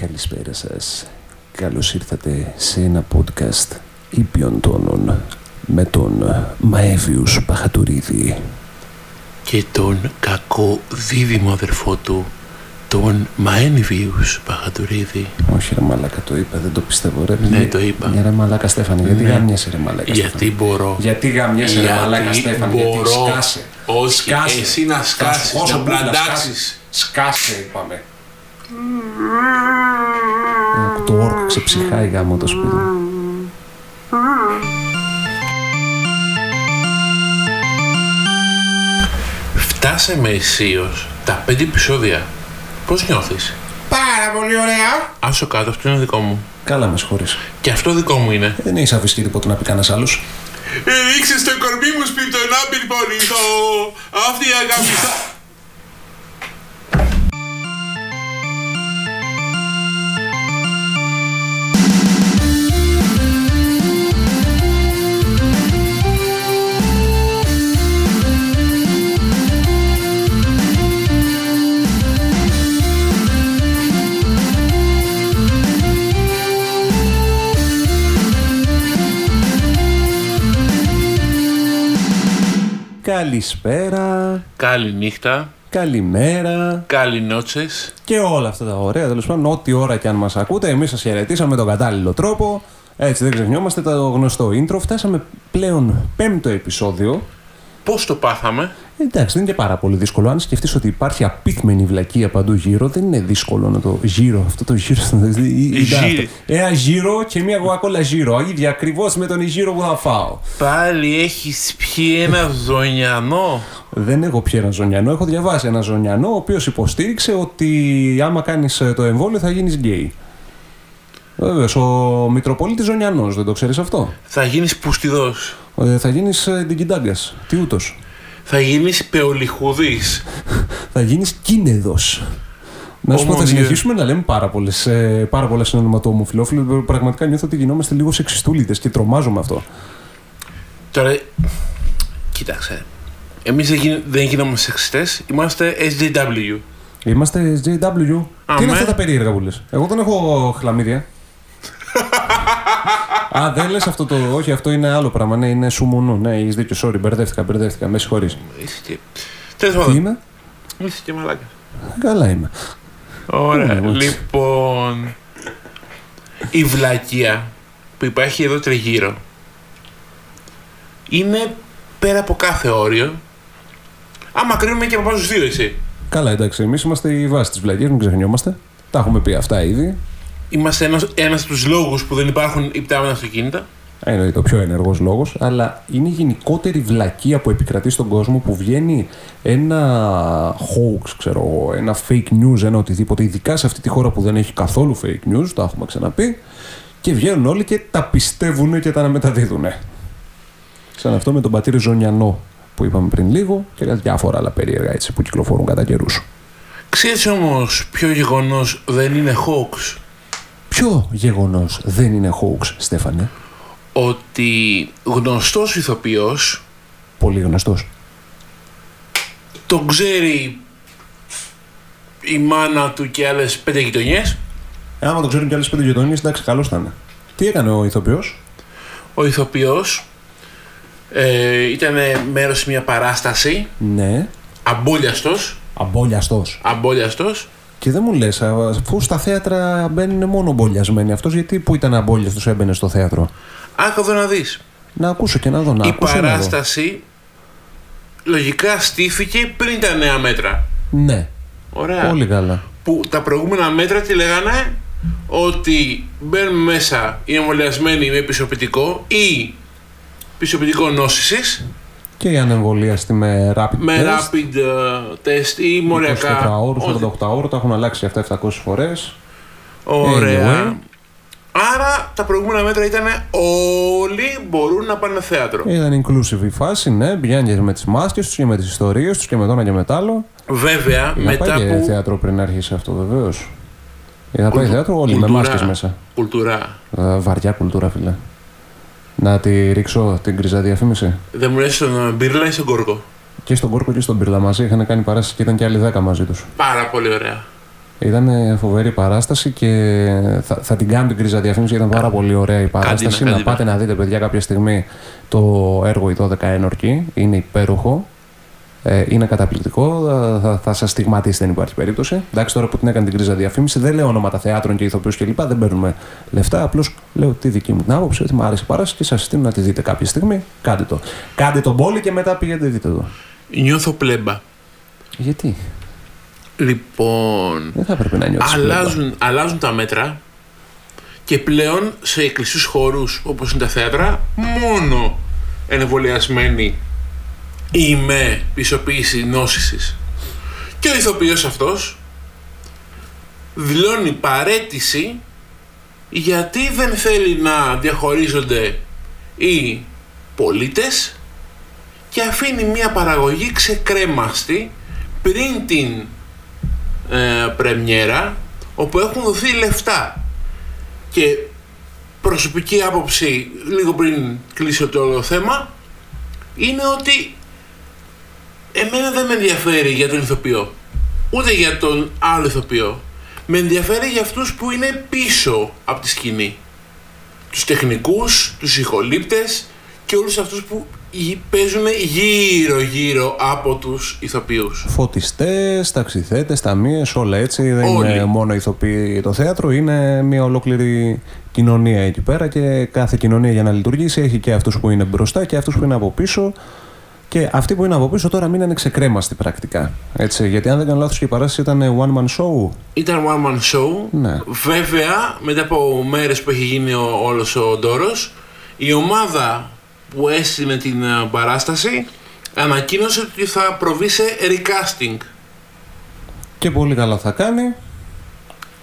Καλησπέρα σας. Καλώς ήρθατε σε ένα podcast ήπιων τόνων με τον Μαέβιους Παχατουρίδη. και τον κακό δίδυμο αδερφό του, τον Μαένβιους Παχατουρίδη. Όχι ρε μαλάκα το είπα, δεν το πιστεύω ρε. Ναι, το είπα. Για ρε μαλάκα Στέφανε, γιατί Ναι. γάμιασαι ρε μαλάκα Γιατί Στέφανε; μπορώ. Γιατί γάμιασαι ρε Γιατί μαλάκα Στέφανε, γιατί μπορώ. σκάσε. Όχι, σκάσε. εσύ να σκάσεις, Όσο να μπορείς πλαντάξεις. σκάσε. Σκάσε είπαμε. Ε, Το όρκο ξεψυχάει γάμο το σπίτι. μου. Φτάσαμε αισίως τα πέντε επεισόδια. Πώς νιώθεις; Πάρα πολύ ωραία. Άσο κάτω, αυτό είναι δικό μου. Καλά με συγχωρείς. Και αυτό δικό μου είναι. Δεν έχεις αφήσει και τίποτα να πει κανένας άλλος. Ρίξε στο κορμί μου σπίτι να πυρπονηθώ. Αυτή η αγάπη Καλησπέρα, Καλή νύχτα, καλημέρα καλή νότσες. και όλα αυτά τα ωραία. Τέλος πάντων, ό,τι ώρα και αν μας ακούτε, εμείς σας χαιρετήσαμε με τον κατάλληλο τρόπο. Έτσι, δεν ξεχνιόμαστε το γνωστό intro. Φτάσαμε πλέον πέμπτο επεισόδιο. Πώς το πάθαμε; Εντάξει, δεν είναι και πάρα πολύ δύσκολο. Αν σκεφτείς ότι υπάρχει απίθμενη βλακεία παντού γύρω, δεν είναι δύσκολο να το γύρω. Αυτό το γύρω. Γύρι. Ένα γύρο και μια κοκακόλα γύρω. ίδια ακριβώς με τον γύρο που θα φάω. Πάλι έχεις πιει ένα ζωνιανό. Δεν έχω πιει ένα ζωνιανό. Έχω διαβάσει ένα ζωνιανό, ο οποίος υποστήριξε ότι άμα κάνεις το εμβόλιο θα γίνεις γκέι. Βέβαια, ο Μητροπολίτης Ζωνιανό, δεν το ξέρεις αυτό; Θα γίνεις πουστιδός. Ε, θα γίνεις ντιγκιντάγκα. Τι ούτως; Θα γίνεις πεολιχουδής. Θα γίνεις κίνεδος. Να σου πω, θα Ομονία. συνεχίσουμε να λέμε πάρα, πολλές, ε, πάρα πολλά συνόνομα του ομοφυλόφιλου. Πραγματικά νιώθω ότι γινόμαστε λίγο σεξιστούλιδες και τρομάζω με αυτό. Τώρα, κοίταξε. Εμείς δεν, γίν- δεν γινόμαστε σεξιστές, είμαστε SJW. Είμαστε SJW. Τι είναι Αμέ. αυτά τα περίεργα που λες; Εγώ δεν έχω χλαμίδια. Α, δεν λες αυτό το. Όχι, αυτό είναι άλλο πράγμα. Ναι, είναι σουμουνού. Ναι, έχεις δίκιο. Sorry, μπερδεύτηκα, μπερδεύτηκα. Με συγχωρείς. Είσαι και... Τέλος Τι πάντων, είμαι; είσαι και μαλάκας. Καλά είμαι. Ωραία. Ω, έτσι. λοιπόν, η βλακεία που υπάρχει εδώ τριγύρω είναι πέρα από κάθε όριο. Άμα κρίνουμε και από πάνω στους δύο, εσύ. Καλά, εντάξει. Εμείς είμαστε η βάση της βλακία, μην ξεχνιόμαστε. Τα έχουμε πει αυτά ήδη. Είμαστε ένας, ένας από τους λόγους που δεν υπάρχουν υπτάμενα αυτοκίνητα. Είναι το πιο ενεργός λόγος, αλλά είναι η γενικότερη βλακεία που επικρατεί στον κόσμο που βγαίνει ένα hoax, ξέρω εγώ, ένα fake news, ένα οτιδήποτε, ειδικά σε αυτή τη χώρα που δεν έχει καθόλου fake news, τα έχουμε ξαναπεί, και βγαίνουν όλοι και τα πιστεύουν και τα αναμεταδίδουν. Σαν αυτό με τον πατήρ Ζωνιανό που είπαμε πριν λίγο και διάφορα άλλα περίεργα έτσι που κυκλοφορούν κατά καιρούς. Ξέρεις όμως ποιο γεγονός δεν είναι hoax; Ποιο γεγονός δεν είναι hoax, Στέφανε, Ότι γνωστός ηθοποιός πολύ γνωστός. τον ξέρει η μάνα του και άλλες πέντε γειτονιές. Ε, άμα το ξέρουν κι άλλες πέντε γειτονιές, εντάξει, καλός θα είναι. Τι έκανε ο ηθοποιός, Ο ηθοποιός ε, ήταν μέρος σε μια παράσταση, Ναι, αμπόλιαστος, αμπόλιαστος. αμπόλιαστος, Και δεν μου λες, αφού στα θέατρα μπαίνουν μόνο αμπόλιασμένοι, αυτός γιατί που ήταν αμπόλιαστο έμπαινε στο θέατρο; άκου εδώ να δεις. Να ακούσω και να δω, να η ακούσω να δω. παράσταση λογικά στήθηκε πριν τα νέα μέτρα. Ναι, Ωραία. πολύ καλά. Που τα προηγούμενα μέτρα τι λέγανε ότι μπαίνουν μέσα οι εμβολιασμένοι με πιστοποιητικό ή πιστοποιητικό νόσησης Και οι ανεμβολίαστοι με rapid με test. rapid ε, test ή 24 μοριακά. ώρου, Ό,τι- 48 ώρου, τα έχουν αλλάξει αυτά 700 φορές. Ωραία. Anyway. Άρα τα προηγούμενα μέτρα ήταν όλοι μπορούν να πάνε θέατρο. Ήταν inclusive η φάση, ναι. Πηγαίνουν και με τις μάσκες τους και με τις ιστορίες τους και με το ένα και με το άλλο. Βέβαια, Είχα μετά πάει και που. θέατρο πριν αρχίσει αυτό, βεβαίως. Είχα πάει Κουλτου- θέατρο όλοι με κουλτούρα. μάσκες μέσα. Κουλτουρά. Ε, Βαριά κουλτούρα, φίλε. Να τη ρίξω την κρυζά διαφήμιση. Δεν μου λες στον Μπίρλα ή στον Κόρκο; Και στον Κόρκο και στον Πυρλα μαζί είχαν κάνει παράσταση και ήταν και άλλοι 10 μαζί τους. Πάρα πολύ ωραία. Ήταν φοβερή παράσταση και θα, θα την κάνω την κρίζα διαφήμιση γιατί ήταν πάρα πολύ ωραία η παράσταση. να να πάτε να δείτε, παιδιά, κάποια στιγμή το έργο «Η 12 ένορκη». Είναι υπέροχο. Ε, είναι καταπληκτικό. Θα, θα, θα σας στιγματίσει, δεν υπάρχει περίπτωση. Εντάξει, τώρα που την έκανε την κρίζα διαφήμιση, δεν λέω ονόματα θεάτρων και ηθοποιούς κλπ. Δεν παίρνουμε λεφτά. Απλώς λέω τη δική μου την άποψη ότι μου άρεσε η παράσταση και σας συστήνω να τη δείτε κάποια στιγμή. Κάντε το. Κάντε τον πόλη και μετά πηγαίνετε δείτε το. Νιώθω πλέμπα. Γιατί; Λοιπόν, δεν θα έπρεπε να νιώθεις. αλλάζουν, αλλάζουν τα μέτρα και πλέον σε εκκλησίους χώρους όπως είναι τα θέατρα μόνο εμβολιασμένοι ή με πιστοποίηση νόσησης. Και ο ηθοποιός αυτός δηλώνει παρέτηση γιατί δεν θέλει να διαχωρίζονται οι πολίτες και αφήνει μια παραγωγή ξεκρέμαστη πριν την ε, πρεμιέρα όπου έχουν δοθεί λεφτά και προσωπική άποψη λίγο πριν κλείσει το όλο θέμα είναι ότι εμένα δεν με ενδιαφέρει για τον ηθοποιό ούτε για τον άλλο ηθοποιό με ενδιαφέρει για αυτούς που είναι πίσω από τη σκηνή τους τεχνικούς, τους ηχολήπτες και όλους αυτούς που παίζουν γύρω γύρω από τους ηθοποιούς. Φωτιστές, ταξιθέτες, ταμείες, όλα έτσι. Δεν Όλοι. είναι μόνο ηθοποιοί το θέατρο, είναι μια ολόκληρη κοινωνία εκεί πέρα και κάθε κοινωνία για να λειτουργήσει έχει και αυτούς που είναι μπροστά και αυτούς που είναι από πίσω. Και αυτοί που είναι από πίσω τώρα μείνανε ξεκρέμαστοι πρακτικά. Έτσι, γιατί αν δεν κάνω λάθος και η παράσταση ήταν one man show. Ήταν one man show. Ναι. Βέβαια, μετά από μέρες που έχει γίνει ο, όλος ο ντόρος, η ομάδα που έστειλε την ε, παράσταση ανακοίνωσε ότι θα προβεί σε recasting. Και πολύ καλά θα κάνει.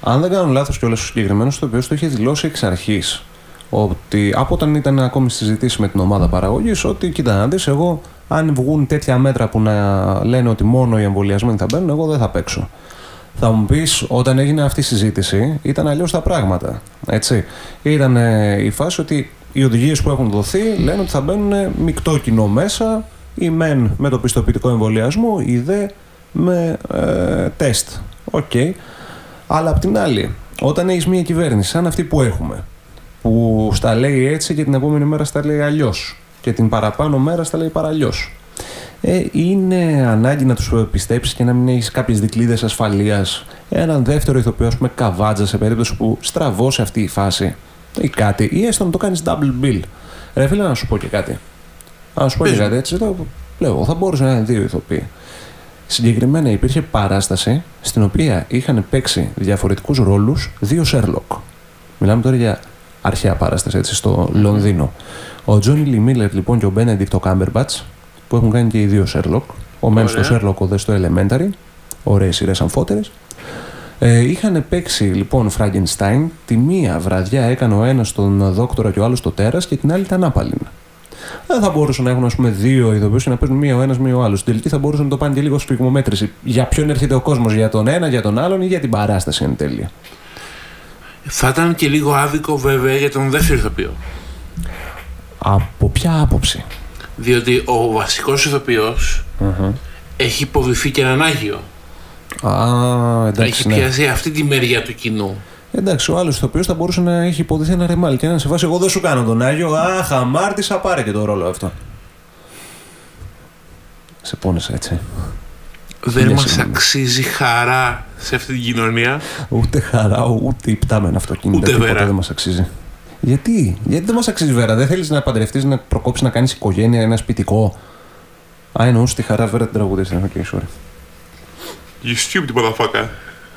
Αν δεν κάνω λάθος κιόλας ο συγκεκριμένος, το οποίο το είχε δηλώσει εξ αρχής. Ότι από όταν ήταν ακόμη συζητήσει με την ομάδα παραγωγής, ότι κοίτα να δεις, εγώ αν βγουν τέτοια μέτρα που να λένε ότι μόνο οι εμβολιασμένοι θα μπαίνουν, εγώ δεν θα παίξω. Θα μου πεις, όταν έγινε αυτή η συζήτηση, ήταν αλλιώς τα πράγματα. Έτσι. Ήταν ε, η φάση ότι οι οδηγίες που έχουν δοθεί λένε ότι θα μπαίνουν μεικτό κοινό μέσα, η μεν με το πιστοποιητικό εμβολιασμού, η δε με ε, τεστ. Οκ. Αλλά απ' την άλλη, όταν έχεις μια κυβέρνηση σαν αυτή που έχουμε, που στα λέει έτσι και την επόμενη μέρα στα λέει αλλιώς, και την παραπάνω μέρα στα λέει παραλλιώς. Ε, είναι ανάγκη να τους πιστέψει και να μην έχεις κάποιες δικλείδες ασφαλείας. Έναν δεύτερο ηθοποιό, ας πούμε, καβάτζα σε περίπτωση που στραβώσει αυτή η φάση ή κάτι, ή έστω να το κάνεις double bill. Ρε φίλε, να σου πω και κάτι. Να σου πω και Πες μου. κάτι έτσι. Το λέω, θα μπορούσε να είναι δύο ηθοποιοί. Συγκεκριμένα υπήρχε παράσταση στην οποία είχαν παίξει διαφορετικούς ρόλους δύο Sherlock. Μιλάμε τώρα για αρχαία παράσταση έτσι στο Λονδίνο. Ο Τζόνι Λι Μίλλερ λοιπόν και ο Μπένεντικτ ο Κάμπερμπατς που έχουν κάνει και οι δύο Sherlock. Ο Μέμς στο Ωραία. Sherlock, ο δε στο Elementary. Ωραίες σειρές αμφότερες. Ε, είχαν παίξει λοιπόν Frankenstein. Τη μία βραδιά έκανε ο ένας τον δόκτορα και ο άλλος το τέρας και την άλλη ήταν άπαλιν. Δεν θα μπορούσαν να έχουν ας πούμε, δύο ηθοποιού και να παίζουν μία ο ένας, μία ο άλλος. Στην τελική θα μπορούσαν να το πάνε και λίγο σφιγμομέτρηση. Για ποιον έρχεται ο κόσμος, για τον ένα, για τον άλλον ή για την παράσταση εν τέλει. Θα ήταν και λίγο άδικο βέβαια για τον δεύτερο ηθοποιό. Από ποια άποψη; Διότι ο βασικός ηθοποιός έχει υποδηθεί και έναν Άγιο. Α, εντάξει. έχει Ναι. πιάσει αυτή τη μεριά του κοινού. Εντάξει, ο άλλος ηθοποιός θα μπορούσε να έχει υποδηθεί ένα ρεμάλι και να είναι σε φάση. Εγώ δεν σου κάνω τον Άγιο. Αχ, αμάρτησα, πάρε και το ρόλο αυτό. Σε πόνεσα έτσι. Δεν Χίλια μας συγγνώμη. αξίζει χαρά σε αυτή την κοινωνία. Ούτε χαρά, ούτε ιπτάμενα αυτοκίνητα. Ούτε τίποτα βέρα. δεν μας αξίζει. Γιατί, γιατί δεν μας αξίζει βέρα, δεν θέλεις να παντρευτείς, να προκόψεις, να κάνεις οικογένεια, ένα σπιτικό; Α, εννοούσε τη χαρά, βέρα την τραγουδίστρια. OK, sorry. You stupid motherfucker.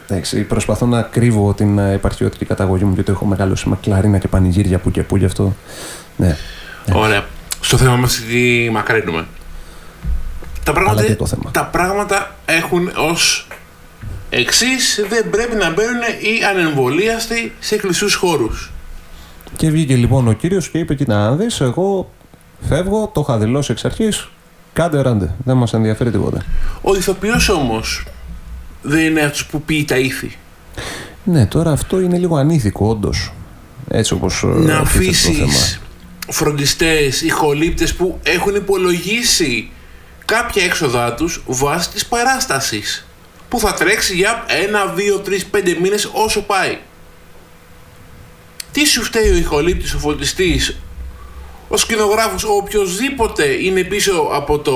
Εντάξει, προσπαθώ να κρύβω την ε, επαρχιώτικη καταγωγή μου γιατί έχω μεγαλώσει με κλαρίνα και πανηγύρια που και που γι' αυτό. Ναι. Ωραία. Στο θέμα μας τι μακραίνουμε. Τα πράγματα, και το θέμα. τα πράγματα έχουν ως εξής δεν πρέπει να μπαίνουν οι ανεμβολίαστοι σε κλειστούς χώρους. Και βγήκε λοιπόν ο κύριος και είπε: Κοίτα, να δεις, εγώ φεύγω, το είχα δηλώσει εξ αρχής. Κάντε ράντε, δεν μας ενδιαφέρει τίποτα. Ο ηθοποιός όμως δεν είναι αυτός που πει τα ήθη. Ναι, τώρα αυτό είναι λίγο ανήθικο, όντως. Έτσι όπως. να αφήσεις φροντιστές, ηχολήπτες που έχουν υπολογίσει κάποια έξοδά τους βάσει της παράστασης. που θα τρέξει για ένα, δύο, τρεις, πέντε μήνες όσο πάει. Τι σου φταίει ο ηχολήπτης, ο φωτιστής, ο σκηνογράφος, ο οποιοδήποτε είναι πίσω από το,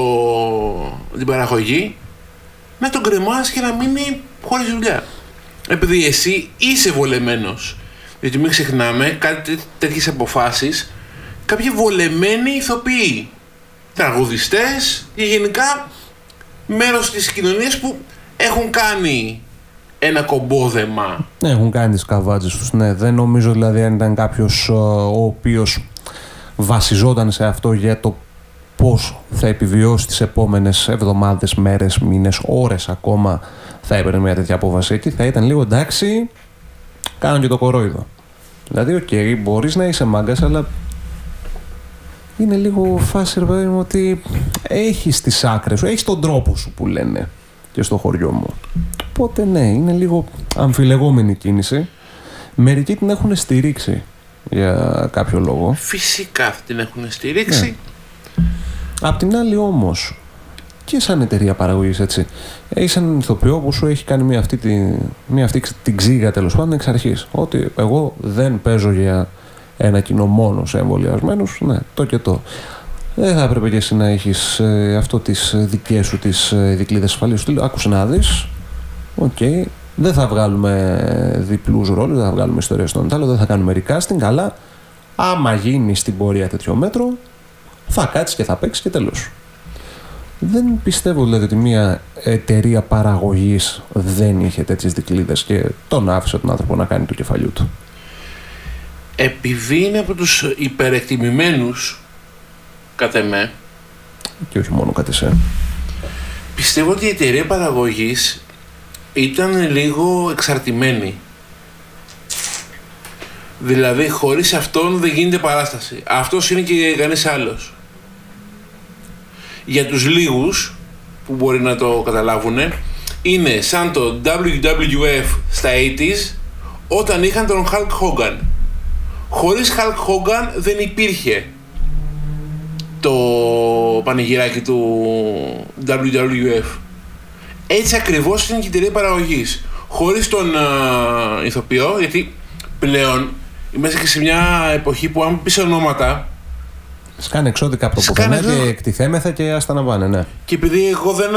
την παραγωγή, να τον κρεμάς και να μείνει χωρίς δουλειά. Επειδή εσύ είσαι βολεμένος. Γιατί μην ξεχνάμε κάτι τέτοιες αποφάσεις, κάποιοι βολεμένοι ηθοποιοί, τραγουδιστές και γενικά μέρος της κοινωνίας που έχουν κάνει ένα κομπόδεμα. Ναι, έχουν κάνει τις καβάτζες τους, ναι. Δεν νομίζω δηλαδή αν ήταν κάποιος ε, ο οποίος βασιζόταν σε αυτό για το πώς θα επιβιώσει τις επόμενες εβδομάδες, μέρες, μήνες, ώρες ακόμα θα έπαιρνε μια τέτοια απόφαση εκεί, θα ήταν λίγο εντάξει, κάνω και το κορόιδο. Δηλαδή, OK, okay, μπορείς να είσαι μάγκας, αλλά είναι λίγο φάση ρε παιδί μου ότι έχεις τις άκρες σου, έχεις τον τρόπο σου που λένε και στο χωριό μου. Οπότε ναι, είναι λίγο αμφιλεγόμενη κίνηση. Μερικοί την έχουν στηρίξει για κάποιο λόγο. Φυσικά την έχουν στηρίξει. Ναι. Απ' την άλλη όμως, και σαν εταιρεία παραγωγής έτσι, έχει έναν ηθοποιό που σου έχει κάνει μια αυτή, τη, μια αυτή την ξήγα τέλος πάντων εξ αρχής. Ότι εγώ δεν παίζω για ένα κοινό μόνο σε εμβολιασμένους, ναι, το και το. Δεν θα έπρεπε και εσύ να έχεις ε, αυτό τις δικές σου τις ε, δικλείδες ασφαλείας. Του άκουσε να δεις. OK. Okay. Δεν θα βγάλουμε διπλούς ρόλους, δεν θα βγάλουμε ιστορία στον άλλο, δεν θα κάνουμε recasting, αλλά άμα γίνει στην πορεία τέτοιο μέτρο, θα κάτσεις και θα παίξεις και τέλος. Δεν πιστεύω δηλαδή ότι μια εταιρεία παραγωγής δεν είχε τέτοιες δικλείδες και τον άφησε τον άνθρωπο να κάνει το κεφαλιού του. Επειδή είναι από τους υπερεκτιμημένους, κατά εμέ. Και όχι μόνο κατά εσέ. Πιστεύω ότι η εταιρεία παραγωγής ήταν λίγο εξαρτημένη. Δηλαδή, χωρίς αυτόν δεν γίνεται παράσταση. Αυτός είναι και κανείς άλλος για τους λίγους που μπορεί να το καταλάβουν είναι σαν το WWF στα 80s όταν είχαν τον Hulk Hogan. Χωρίς Hulk Hogan δεν υπήρχε το πανηγυράκι του WWF. Έτσι ακριβώς είναι και η εταιρεία παραγωγής. Χωρίς τον uh, ηθοποιό, γιατί πλέον είμαστε και σε μια εποχή που αν πεις ονόματα Σκάνε εξώδικα από το πουθενά και εκτιθέμεθα και άστα να πάνε, ναι. Και επειδή εγώ δεν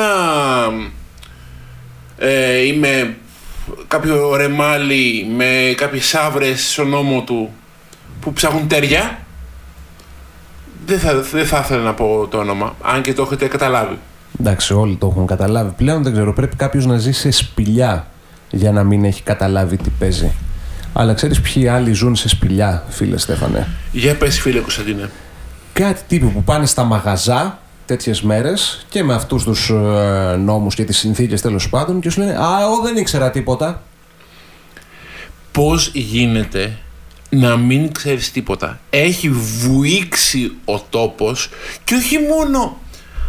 ε, είμαι κάποιο ρεμάλι με κάποιες άβρες στον νόμο του που ψάχνουν τέρια, δεν θα, δεν θα ήθελα να πω το όνομα, αν και το έχετε καταλάβει. Εντάξει, όλοι το έχουν καταλάβει. Πλέον δεν ξέρω, πρέπει κάποιος να ζει σε σπηλιά για να μην έχει καταλάβει τι παίζει. Αλλά ξέρεις ποιοι άλλοι ζουν σε σπηλιά, φίλε Στέφανε; Για πες φίλε Κωνσταντίνε κάτι τύποι που πάνε στα μαγαζά τέτοιες μέρες και με αυτούς τους ε, νόμους και τις συνθήκες τέλος πάντων και σου λένε «Α, εγώ δεν ήξερα τίποτα». Πώς γίνεται να μην ξέρεις τίποτα. Έχει βουήξει ο τόπος και όχι μόνο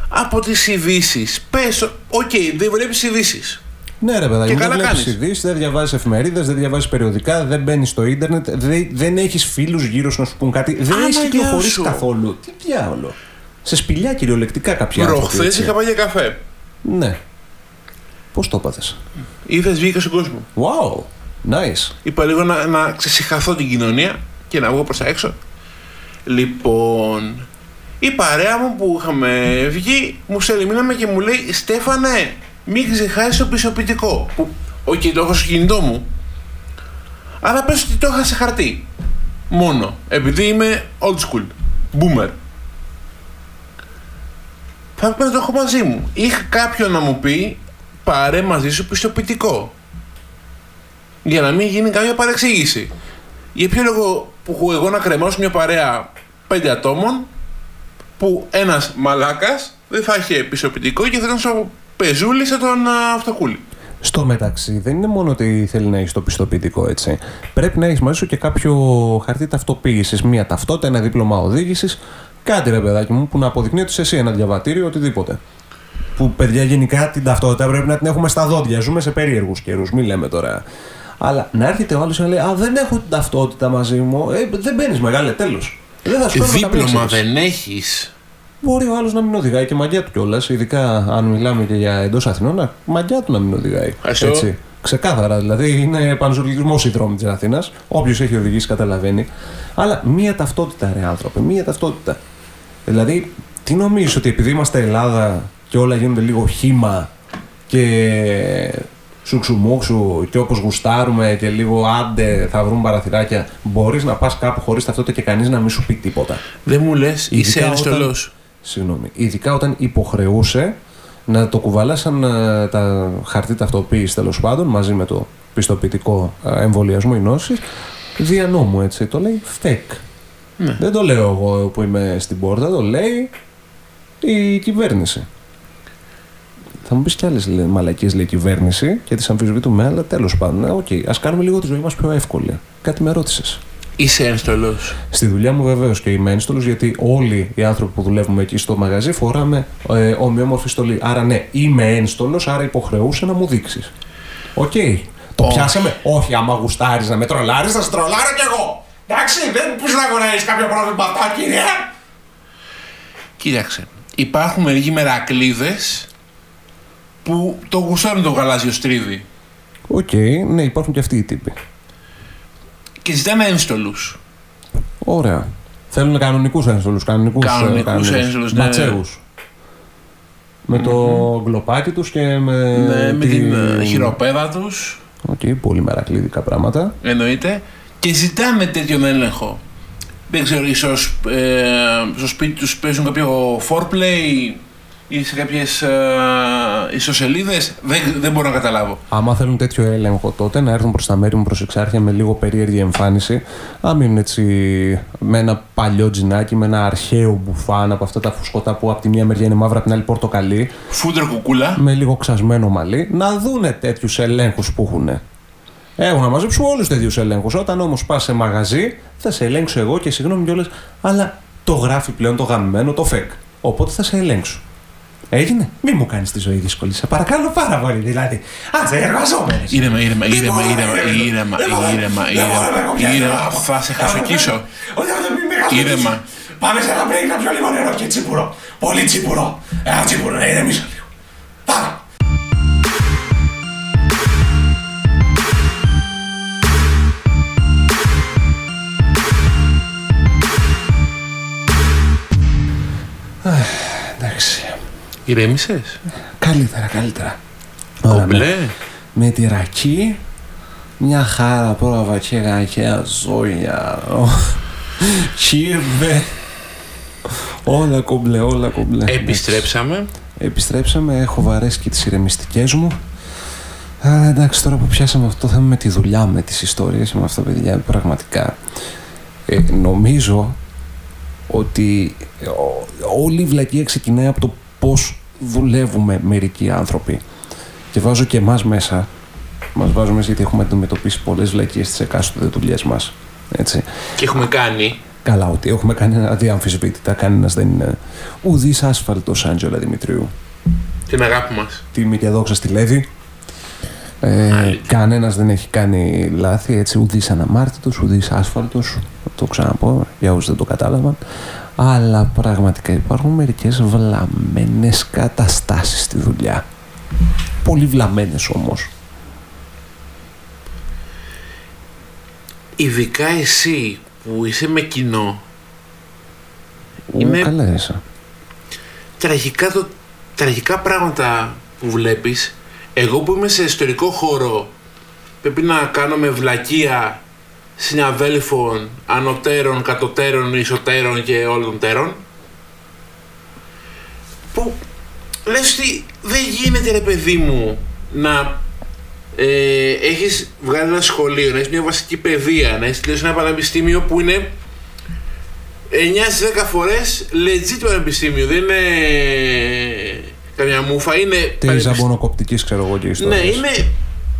από τις ειδήσεις. Πες, OK, okay, δεν βλέπεις ειδήσεις. Ναι, ρε παιδάκι, δεν βλέπεις ειδήσεις, δεν διαβάζεις εφημερίδες, δεν διαβάζεις περιοδικά, δεν μπαίνεις στο ίντερνετ, δεν, δεν έχεις φίλους γύρω σου να σου πούν κάτι. Δεν έχει κυκλοφορήσει καθόλου. Τι διάολο. Σε σπηλιά κυριολεκτικά κάποια άνθρωποι. Προχθές είχα πάει για καφέ. Ναι. Πώς το έπαθες; Είδες, βγήκα στον κόσμο. Wow, nice. Είπα λίγο να, να ξεσυχαθώ την κοινωνία και να βγω προς τα έξω. Λοιπόν, η παρέα μου που είχαμε βγει μου στέλνει μήνυμα και μου λέει Στέφανε, μην ξεχάσεις το πιστοποιητικό. Που, OK, okay, το έχω στο κινητό μου. Αλλά πες ότι το είχα σε χαρτί. Μόνο. Επειδή είμαι old school. Boomer. Θα πρέπει να το έχω μαζί μου. Είχα κάποιον να μου πει πάρε μαζί σου πιστοποιητικό. Για να μην γίνει κάποια παρεξήγηση. Για ποιο λόγο που έχω εγώ να κρεμάσω μια παρέα πέντε ατόμων που ένας μαλάκας δεν θα είχε πιστοποιητικό και θα ήταν στο πεζούλησε τον αυτοκούλη. Στο μεταξύ, δεν είναι μόνο ότι θέλει να έχεις το πιστοποιητικό έτσι. Πρέπει να έχεις μαζί σου και κάποιο χαρτί ταυτοποίησης, μία ταυτότητα, ένα δίπλωμα οδήγησης. Κάτι ρε παιδάκι μου που να αποδεικνύει ότι είσαι εσύ ένα διαβατήριο, οτιδήποτε. Που παιδιά γενικά την ταυτότητα πρέπει να την έχουμε στα δόντια. Ζούμε σε περίεργους καιρούς, μην λέμε τώρα. Αλλά να έρχεται ο άλλος να λέει Α, δεν έχω την ταυτότητα μαζί μου. Ε, δεν μπαίνεις μεγάλε, τέλος. Δεν θα σου Δίπλωμα δεν έχεις. Μπορεί ο άλλος να μην οδηγάει και μαγιά του κιόλας. Ειδικά αν μιλάμε και για εντός Αθηνών, μαγιά του να μην οδηγάει. Ευχαριστώ. Έτσι. Ξεκάθαρα, δηλαδή είναι πανζολογισμό η δρόμη της Αθήνας. Όποιος έχει οδηγήσει καταλαβαίνει. Αλλά μία ταυτότητα, ρε άνθρωπε, μία ταυτότητα. Δηλαδή, τι νομίζεις ότι επειδή είμαστε Ελλάδα και όλα γίνονται λίγο χήμα και σουξουμούξου και όπως γουστάρουμε και λίγο άντε θα βρουν παραθυράκια, μπορείς να πας κάπου χωρίς ταυτότητα και κανείς να μην σου πει τίποτα. Δεν μου λες, είσαι Ειδικά όταν- ένστολος. Συγγνώμη. Ειδικά όταν υποχρεούσαι να το κουβαλάς ε, τα χαρτί ταυτοποίησης τέλος πάντων μαζί με το πιστοποιητικό ε, εμβολιασμό ή νόση. Δια νόμου έτσι. Το λέει ΦΕΚ. Ναι. Δεν το λέω εγώ που είμαι στην πόρτα, το λέει η κυβέρνηση. Θα μου πεις κι άλλες μαλακίες λέει η κυβέρνηση και τις αμφισβητούμε, αλλά τέλος πάντων. ε, Οκ, ας κάνουμε λίγο τη ζωή μας πιο εύκολη. Κάτι με ρώτησες. Είσαι ένστολος. Στη δουλειά μου βεβαίως και είμαι ένστολος, γιατί όλοι οι άνθρωποι που δουλεύουμε εκεί στο μαγαζί φοράμε ε, ομοιόμορφη στολή. Άρα ναι, είμαι ένστολος, άρα υποχρεούσαι να μου δείξεις. Οκ. Το Όχι. πιάσαμε; Όχι, άμα γουστάρεις να με τρολάρεις, θα σε τρολάρω κι εγώ. Εντάξει, δεν πιστεύω να έχει κάποιο πρόβλημα με αυτά, κύριε. Κοίταξε. Υπάρχουν μερικοί μερακλείδες που το γουστάρουν το γαλάζιο στρίβι Οκ, ναι, υπάρχουν και αυτοί οι τύποι. και ζητάνε ένστολους. Ωραία. Θέλουν κανονικούς ένστολους. Κανονικούς Κανονικούς ένστολους, ναι. Ματσέου. Με το γκλοπάκι τους και με. Ναι, με την ε, χειροπέδα τους, Οκ, πολύ μερακλείδικα πράγματα. εννοείται, και ζητάνε τέτοιον έλεγχο. Δεν ξέρω, ίσως ε, στο σπίτι τους παίζουν κάποιο foreplay ή σε κάποιες ε, ισοσελίδες; Δεν, δεν μπορώ να καταλάβω. Άμα θέλουν τέτοιο έλεγχο, τότε να έρθουν προς τα μέρη μου προς εξάρχεια με λίγο περίεργη εμφάνιση. Αν μείνουν έτσι με ένα παλιό τζινάκι, με ένα αρχαίο μπουφάν από αυτά τα φουσκωτά που από τη μία μεριά είναι μαύρα, από την άλλη πορτοκαλί, Φούντρα κουκούλα. με λίγο ξασμένο μαλλί, να δούνε τέτοιους ελέγχους που έχουν. Έχω να μαζέψω όλους τέτοιους ελέγχους. Όταν όμως πας σε μαγαζί, θα σε ελέγξω εγώ και συγγνώμη κιόλας, αλλά το γράφει πλέον το γαμμένο το φεκ. Οπότε θα σε ελέγξω. Έγινε. Μη μου κάνει τη ζωή δύσκολη. Σε παρακαλώ πάρα πολύ. Δηλαδή, άσε εργαζόμενοι. Ήρεμα, ήρεμα, ήρεμα, μπορώ, ήρεμα, δεν μπορώ, ήρεμα, δεν μπορώ, ήρεμα, δεν μπορώ, δεν μπορώ, ήρεμα, δεν ήρεμα. μπορώ. Θα σε χασοκίσω. Όχι, όχι, μην με χασοκίσεις. Ήρεμα. Πάμε σε ένα break να πιω λίγο νερό και τσίπουρο. Πολύ τσίπουρο. Ένα τσίπουρο, να ηρεμήσω λίγο. Πάμε. Εντάξει. Ηρέμησες; Καλύτερα, καλύτερα. Ωραία, Κομπλέ. με, με τη ρακή, μια χάρα πρόβα και γακέα ζώια. Τσίρβε. Όλα κομπλέ, όλα κομπλέ. Επιστρέψαμε. Επιστρέψαμε, έχω βαρέσει και τις ηρεμιστικές μου. Α, εντάξει, τώρα που πιάσαμε αυτό το θέμα με τη δουλειά, με τις ιστορίες, με αυτά παιδιά, πραγματικά. Ε, νομίζω ότι ε, ο- όλη η βλακεία ξεκινάει από το πώς δουλεύουμε μερικοί άνθρωποι. Και βάζω και εμάς μέσα, μας βάζω μέσα γιατί έχουμε αντιμετωπίσει πολλές βλακίες στις εκάστοτε δουλειές μας. Έτσι. Και έχουμε κάνει. Καλά, ότι έχουμε κάνει αδιαμφισβήτητα. Κανένας δεν είναι ουδής άσφαλτος, Άντζελα Δημητρίου. Την αγάπη μας. Τιμή και δόξα στη Λέβη. Ε, Κανένας δεν έχει κάνει λάθη, έτσι, ουδής αναμάρτητος, ουδής άσφαλτος. Το ξαναπώ για όσους δεν το κατάλαβαν. Αλλά πραγματικά υπάρχουν μερικές βλαμμένες καταστάσεις στη δουλειά. Πολύ βλαμμένες όμως. Ειδικά εσύ που είσαι με κοινό. Είναι- Καλά, έσα. Τραγικά, το, τραγικά πράγματα που βλέπεις. Εγώ που είμαι σε ιστορικό χώρο πρέπει να κάνω με βλακεία συναδέλφων, ανωτέρων, κατωτέρων, ισοτέρων και όλων των τέρων. Που λες ότι δεν γίνεται ρε παιδί μου να ε, έχεις βγάλει ένα σχολείο, να έχεις μια βασική παιδεία, να έχεις τελειώσει ένα πανεπιστήμιο που είναι 9 στις 10 φορές legit πανεπιστήμιο, δεν είναι καμιά μούφα, είναι Τη πανεπιστήμιο- ζαμπονοκοπτικής, ξέρω εγώ και ναι, ιστορίες. είναι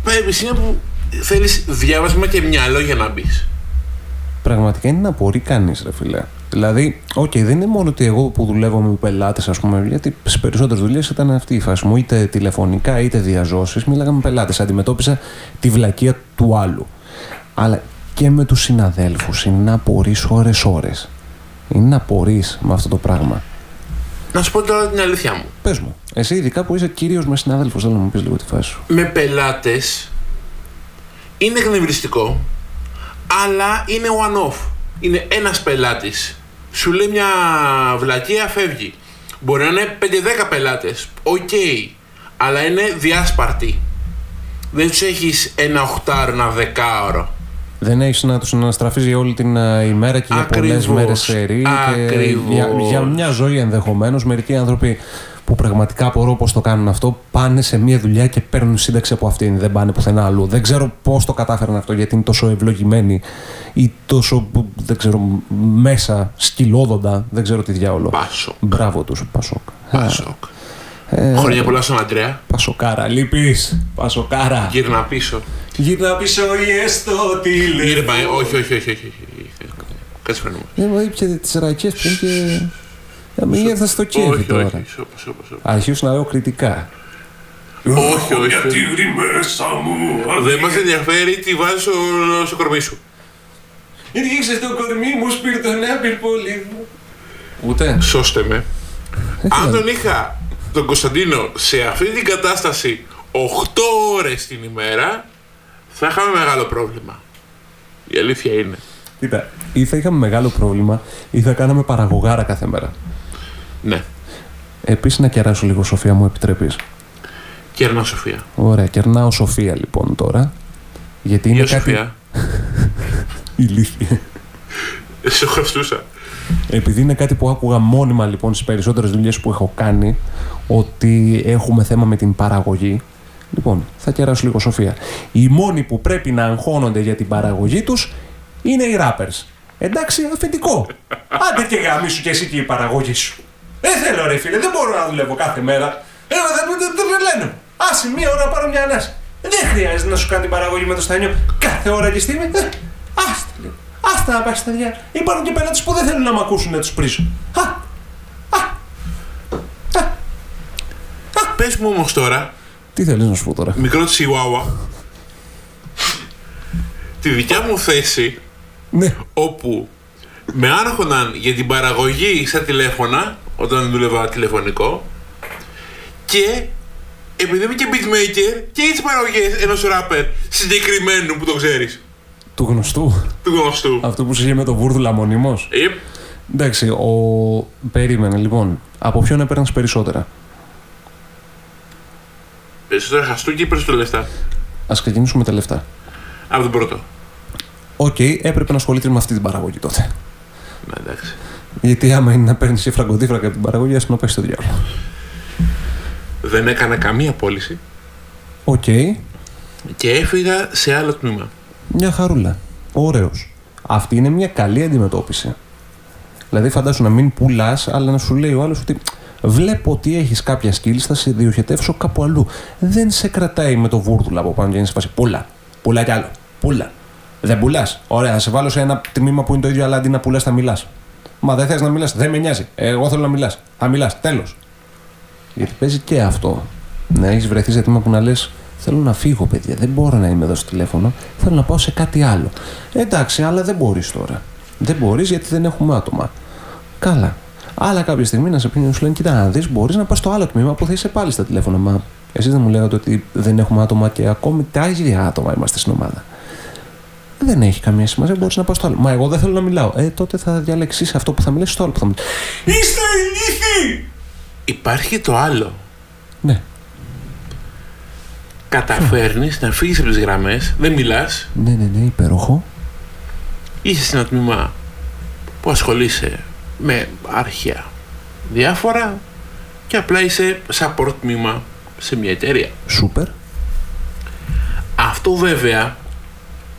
πανεπιστήμιο που θέλεις διάβασμα και μυαλό για να μπεις. Πραγματικά είναι να απορεί κανείς, ρε φίλε. Δηλαδή, οκ, δεν είναι μόνο ότι εγώ που δουλεύω με πελάτες, ας πούμε, γιατί στις περισσότερες δουλειές ήταν αυτή η φάση μου, είτε τηλεφωνικά είτε διά ζώσης, μίλαγα με πελάτες. Αντιμετώπισα τη βλακεία του άλλου. Αλλά και με τους συναδέλφους είναι να απορεί ώρες-ώρες. Είναι να απορεί με αυτό το πράγμα. Να σου πω τώρα την αλήθεια μου. Πες μου. Εσύ, ειδικά που είσαι κυρίως με συνάδελφο, θέλω να μου πεις λίγο τη φάση σου. Με πελάτες είναι εκνευριστικό, αλλά είναι one-off. Είναι ένας πελάτης. Σου λέει μια βλακεία, φεύγει. Μπορεί να είναι 5-10 πελάτες. Οκ. Αλλά είναι διάσπαρτοι. Δεν τους έχεις ένα οχτάωρο, ένα δεκάωρο. Δεν έχεις να τους αναστραφείς για όλη την ε, ημέρα και για πολλές Ακριβώς. μέρες σε ρί. Και Ακριβώς. για, για μια ζωή ενδεχομένως. Μερικοί άνθρωποι που πραγματικά απορώ πώς το κάνουν αυτό πάνε σε μια δουλειά και παίρνουν σύνταξη από αυτήν. Δεν πάνε πουθενά αλλού. Δεν ξέρω πώς το κατάφεραν αυτό γιατί είναι τόσο ευλογημένοι ή τόσο δεν ξέρω, μέσα σκυλόδοντα. Δεν ξέρω τι διάολο. Πάσο. Μπράβο τους, Πασόκ. Πάσοκ. Ε, Χρόνια πολλά στον Αντρέα. Πασοκάρα, λείπει. Πασοκάρα. Γύρνα πίσω. Γύρνα πίσω ή έστω τηλέφωνο. Γύρνα, ε, όχι, όχι, όχι. όχι. Κάτσε φαίνομαι. Δεν μου ήπια τις ρακέ πριν και. Να μην έρθει στο κέφι Όχι, τώρα. όχι. Σώπα, σώπα, σώπα. Αρχίσω να λέω κριτικά. Όχι, όχι. Για τίγρη μέσα μου. Δεν μας ενδιαφέρει τι βάζει στο, στο κορμί σου. Ρίξε στο κορμί μου σπιρτονάπηρ πολύ. Ούτε. Σώστε με. Αν Ήθελα- τον είχα τον Κωνσταντίνο σε αυτή την κατάσταση 8 ώρες την ημέρα, θα είχαμε μεγάλο πρόβλημα. Η αλήθεια είναι. Κοίτα, ή θα είχαμε μεγάλο πρόβλημα ή θα κάναμε παραγωγάρα κάθε μέρα. Ναι. Επίσης να κεράσω λίγο, Σοφία, μου επιτρέπεις. Κέρνα Σοφία. Ωραία, κερνάω Σοφία λοιπόν τώρα. Γιατί είναι Γεια κάτι. Σοφία. Ηλίθεια. Σε ευχαριστούσα. Επειδή είναι κάτι που άκουγα μόνιμα λοιπόν στις περισσότερες δουλειές που έχω κάνει, ότι έχουμε θέμα με την παραγωγή. Λοιπόν, θα κεράσω λίγο Σοφία. Οι μόνοι που πρέπει να αγχώνονται για την παραγωγή τους είναι οι rappers. Εντάξει, αφεντικό. Άντε και γαμίσου κι εσύ και η παραγωγή σου. Δεν θέλω ρε φίλε, δεν μπορώ να δουλεύω κάθε μέρα. Εγώ δεν δεν- δεν τρελαίνω. Άσε μία ώρα να πάρω μια ανάσα. Δεν χρειάζεται να σου κάνει την παραγωγή με το στάνιο κάθε ώρα και στιγμή. Ε, Άστα λίγο. Άστα να πάει στα παιδιά. Υπάρχουν και πελάτε που δεν θέλουν να μ' ακούσουν να τους πρίσω. Α, Πες μου όμως τώρα, τι θέλεις να σου πω τώρα; μικρό τσιουάουα, τη δικιά μου θέση Ναι. όπου με άγχωναν για την παραγωγή στα τηλέφωνα όταν δούλευα τηλεφωνικό και επειδή είμαι και beatmaker και για τις παραγωγές ενός ράπερ συγκεκριμένου που το ξέρεις, Του γνωστού. του γνωστού. Αυτό που σου είχε με το βούρδουλα μονίμως. Ε, Εντάξει, ο. Περίμενε λοιπόν. Από ποιον έπαιρνες περισσότερα; Περισσότερο χαστούκι ή περισσότερο λεφτά. Ας ξεκινήσουμε τα λεφτά. Από τον πρώτο. Οκ, έπρεπε να ασχοληθεί με αυτή την παραγωγή τότε. Ναι, εντάξει. Γιατί άμα είναι να παίρνεις φραγκοδίφραγκα από την παραγωγή, ας να πάει στο διάολο. Δεν έκανα καμία πώληση Οκ, και έφυγα σε άλλο τμήμα. μια χαρούλα. Ωραίος. Αυτή είναι μια καλή αντιμετώπιση. Δηλαδή, φαντάσου να μην πουλάς, αλλά να σου λέει ο άλλος ότι βλέπω ότι έχεις κάποια skills, θα σε διοχετεύσω κάπου αλλού. Δεν σε κρατάει με το βούρδουλα από πάνω και είναι σε φάση. Πούλα. Πουλά κι άλλο. Πούλα. Δεν πουλάς. Ωραία, θα σε βάλω σε ένα τμήμα που είναι το ίδιο, αλλά αντί να πουλάς, θα μιλάς. Μα δεν θες να μιλάς, δεν με νοιάζει. Εγώ θέλω να μιλάς. Θα μιλάς. Τέλος. Γιατί παίζει και αυτό. Να έχεις βρεθεί σε τμήμα που να λες: Θέλω να φύγω, παιδιά. Δεν μπορώ να είμαι εδώ στο τηλέφωνο. Θέλω να πάω σε κάτι άλλο. Εντάξει, αλλά δεν μπορείς τώρα. Δεν μπορείς γιατί δεν έχουμε άτομα. Καλά. Αλλά κάποια στιγμή να σε πει να σου λένε: Κοίτα, να δεις, μπορείς να πας στο άλλο τμήμα που θα είσαι πάλι στα τηλέφωνα. Μα εσείς δεν μου λέγατε ότι δεν έχουμε άτομα και ακόμη τα ίδια άτομα είμαστε στην ομάδα. Δεν έχει καμία σημασία, μπορείς να πας στο άλλο. Μα εγώ δεν θέλω να μιλάω. Ε, τότε θα διαλέξεις αυτό που θα μιλήσεις στο άλλο που θα μιλήσεις. Είστε ηλίθιοι! Υπάρχει το άλλο. Ναι, Καταφέρνεις να φύγεις από τις γραμμές, δεν μιλάς, ναι, ναι, ναι, υπέροχο. είσαι σε ένα τμήμα που ασχολείσαι με αρχαία διάφορα και απλά είσαι support τμήμα σε μια εταιρεία. Σούπερ. Αυτό βέβαια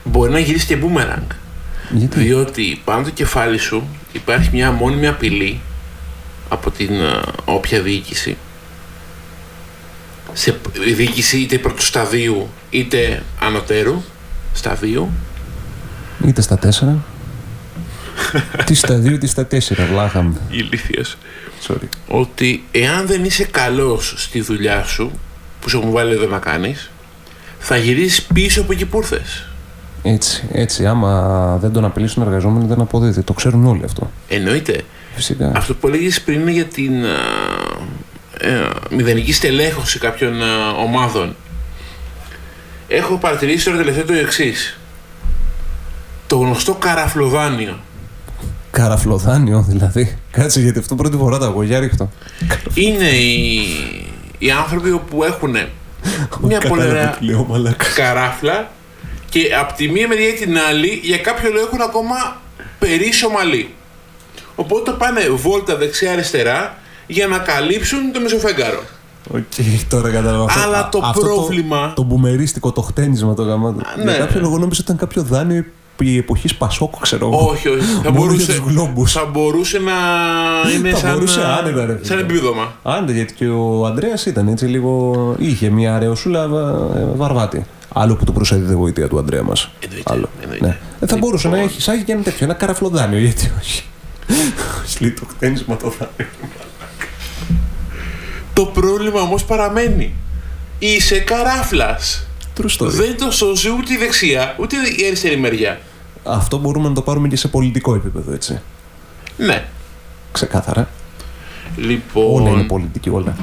μπορεί να γυρίσει και boomerang. Γιατί; Διότι πάνω το κεφάλι σου υπάρχει μια μόνιμη απειλή από την ε, όποια διοίκηση. Σε η διοίκηση είτε πρώτου σταδίου είτε ανωτέρου σταδίου Είτε στα τέσσερα. Τι στα δύο, τι στα τέσσερα, βλάχα μου. ηλίθιας Sorry. ότι εάν δεν είσαι καλός στη δουλειά σου που σου έχουν βάλει εδώ να κάνεις θα γυρίσεις πίσω από εκεί που ήρθες. Έτσι, έτσι. Άμα δεν τον απειλήσουν εργαζόμενοι, δεν αποδίδει. Το ξέρουν όλοι αυτό. Εννοείται. Φυσικά. Αυτό που έλεγες πριν είναι για την ε, ε, μηδενική στελέχωση κάποιων ε, ομάδων. Έχω παρατηρήσει τώρα τελευταίο το εξής. Το γνωστό καραφλοδάνιο. Καραφλοδάνιο δηλαδή. Κάτσε γιατί αυτό πρώτη φορά το ακούω. Για ρίχτω. Είναι οι, οι άνθρωποι που έχουν μια πολύ Κατάλαβα ωραία τι λέω, μαλάκας. καράφλα και από τη μία μεριά ή την άλλη για κάποιο λόγο έχουν ακόμα περίσσιο μαλλί. Οπότε πάνε βόλτα δεξιά-αριστερά για να καλύψουν το μεσοφέγγαρο. Οκ, τώρα κατάλαβα. Αυτό- Αλλά α- το αυτό πρόβλημα- Το, μπουμερίστικο, το χτένισμα το γαμάτο. ναι. Για κάποιο λόγο νόμιζα ότι ήταν κάποιο δάνειο η εποχή Πασόκ, ξέρω εγώ. Όχι, όχι. Θα Μόνο για μπορούσε, τους γλόμπους. θα μπορούσε να είναι Θα σαν, μπορούσε άνετα, ρε φίλε. σαν επίδομα. Άντε, γιατί και ο Αντρέα ήταν έτσι λίγο. είχε μια αραιοσούλα βα- ε, βαρβάτη. Άλλο που του προσέδιδε βοήθεια του Αντρέα μας. Εννοείται, Άλλο. εννοείται. Ναι. Ε, θα μπορούσε Λοιπόν. να έχει εισάγει και ένα τέτοιο, ένα καραφλοδάνιο, γιατί όχι. Σλί το χτένισμα το δάνειο. Το πρόβλημα όμως παραμένει. Είσαι καράφλας. True story. Δεν το σώζει ούτε η δεξιά, ούτε η αριστερή μεριά. Αυτό μπορούμε να το πάρουμε και σε πολιτικό επίπεδο, έτσι. Ναι. Ξεκάθαρα. Λοιπόν, Όλα είναι πολιτική, όλα.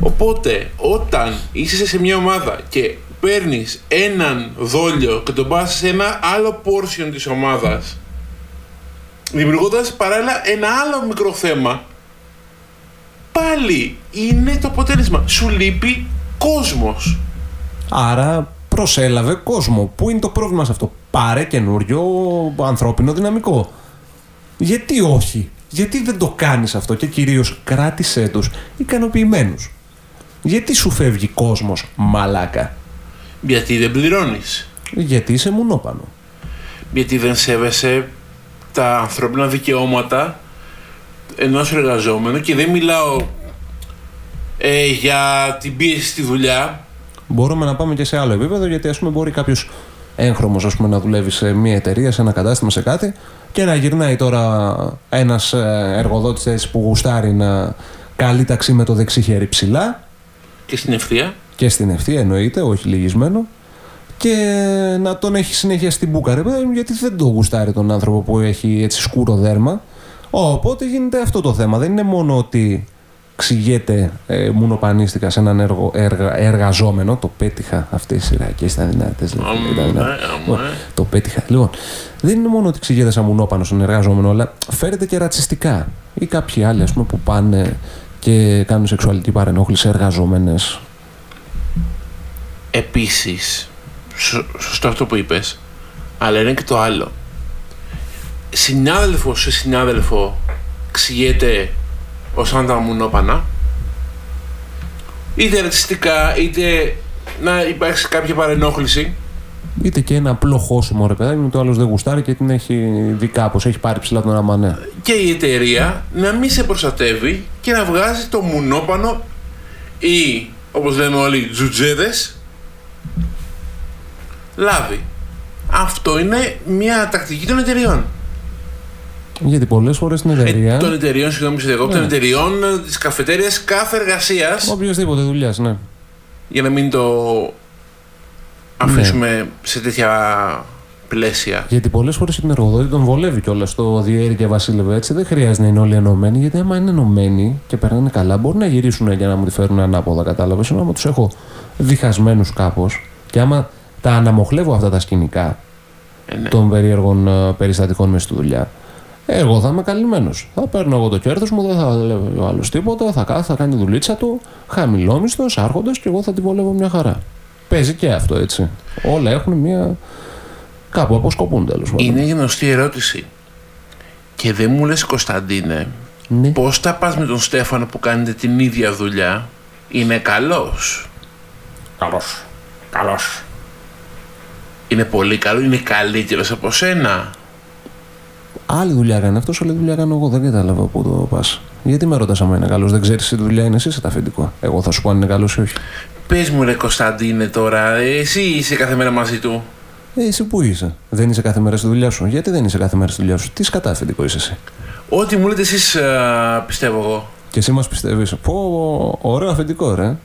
οπότε όταν είσαι σε μια ομάδα και παίρνεις έναν δόλιο και τον πας σε ένα άλλο portion της ομάδας δημιουργώντας παράλληλα ένα άλλο μικρό θέμα πάλι είναι το αποτέλεσμα. Σου λείπει κόσμος. Άρα προσέλαβε κόσμο. Πού είναι το πρόβλημα σε αυτό; Πάρε καινούριο ανθρώπινο δυναμικό. Γιατί όχι; Γιατί δεν το κάνεις αυτό και κυρίως κράτησέ τους ικανοποιημένους; Γιατί σου φεύγει κόσμος μαλάκα; Γιατί δεν πληρώνεις. Γιατί είσαι μουνόπανο. γιατί δεν σέβεσαι τα ανθρώπινα δικαιώματα ενός εργαζόμενου και δεν μιλάω ε, για την πίεση στη δουλειά Μπορούμε να πάμε και σε άλλο επίπεδο γιατί ας πούμε μπορεί κάποιος έγχρωμος ας πούμε, να δουλεύει σε μια εταιρεία, σε ένα κατάστημα, σε κάτι και να γυρνάει τώρα ένας ε, εργοδότης έτσι που γουστάρει να καλεί ταξί με το δεξί χέρι ψηλά. Και στην ευθεία. Και στην ευθεία εννοείται, όχι λυγισμένο. Και να τον έχει συνέχεια στην μπούκα ρε παιδί μου, γιατί δεν το γουστάρει τον άνθρωπο που έχει έτσι σκούρο δέρμα. Οπότε γίνεται αυτό το θέμα. Δεν είναι μόνο ότι ξηγέται ε, μουνοπανίστηκα σε έναν έργο, έργα, εργαζόμενο το πέτυχα αυτή η σειρά και ήταν δυνατές λοιπόν, Αμέ, ήταν δυνατές. αμέ. Λοιπόν, το πέτυχα. Λοιπόν δεν είναι μόνο ότι ξηγέται σαν μουνόπανος στον εργαζόμενο αλλά φέρεται και ρατσιστικά. Ή κάποιοι άλλοι ας πούμε που πάνε και κάνουν σεξουαλική παρενόχληση σε εργαζόμενες. Επίσης σω- σωστό αυτό που είπες αλλά είναι και το άλλο. Συνάδελφος σε συνάδελφο ξηγέται ως αν τα μουνόπανα είτε ρατσιστικά είτε να υπάρξει κάποια παρενόχληση Είτε και ένα απλό χώσιμο ρε παιδάκι μου, το άλλος δεν γουστάρει και την έχει δει κάπως, έχει πάρει ψηλά τον αμανέ. και η εταιρεία να μην σε προστατεύει και να βγάζει το μουνόπανο ή όπως λέμε όλοι τζουτζέδες λάβει. Αυτό είναι μια τακτική των εταιριών. Γιατί πολλές φορές στην εταιρεία, Ε, των εταιριών, συγγνώμη, σε διακόπτω, των Ναι. εταιριών της καφετέριας κάθε εργασία. οποιοδήποτε δουλειάς, ναι. Για να μην το αφήσουμε σε τέτοια πλαίσια. Γιατί πολλές φορές την εργοδότη τον βολεύει κιόλας το διέρη και βασίλευε έτσι. Δεν χρειάζεται να είναι όλοι ενωμένοι, γιατί άμα είναι ενωμένοι και περνάνε καλά, μπορεί να γυρίσουν για να μου τη φέρουν ανάποδα, κατάλαβες. Ενώ άμα τους έχω διχασμένους κάπως και άμα τα αναμοχλεύω αυτά τα σκηνικά Ε, ναι. των περίεργων ε, περιστατικών μες στη δουλειά, εγώ θα είμαι καλυμμένος. Θα παίρνω εγώ το κέρδος μου, δεν θα λέει ο άλλος τίποτα, θα κάθει, θα κάνει τη δουλίτσα του, χαμηλόμιστος, άρχοντας και εγώ θα τη βολεύω μια χαρά. Παίζει και αυτό έτσι. Όλα έχουν μια. κάπου αποσκοπούν τέλος πάντων. Είναι γνωστή ερώτηση. Και δεν μου λες Κωνσταντίνε, Ναι. πώς θα πας με τον Στέφανο που κάνετε την ίδια δουλειά, είναι καλός; Καλός. Καλός. Είναι πολύ καλό, είναι καλύτερος από σένα; Άλλη δουλειά κάνει αυτός, άλλη δουλειά κάνω εγώ. Δεν κατάλαβα πού το πας. Γιατί με ρωτάς άμα είναι καλός, δεν ξέρεις τι δουλειά είναι εσύ σε τα αφεντικό. Εγώ θα σου πω αν είναι καλός ή όχι. Πες μου ρε Κωνσταντίνε τώρα, εσύ είσαι κάθε μέρα μαζί του; Ε, εσύ πού είσαι, δεν είσαι κάθε μέρα στη δουλειά σου; Γιατί δεν είσαι κάθε μέρα στη δουλειά σου, τι σκατά αφεντικό είσαι εσύ; Ό,τι μου λέτε εσείς α, πιστεύω εγώ. Και εσύ μας πιστεύεις. Πω, ωραίο αφεντικό, ρε.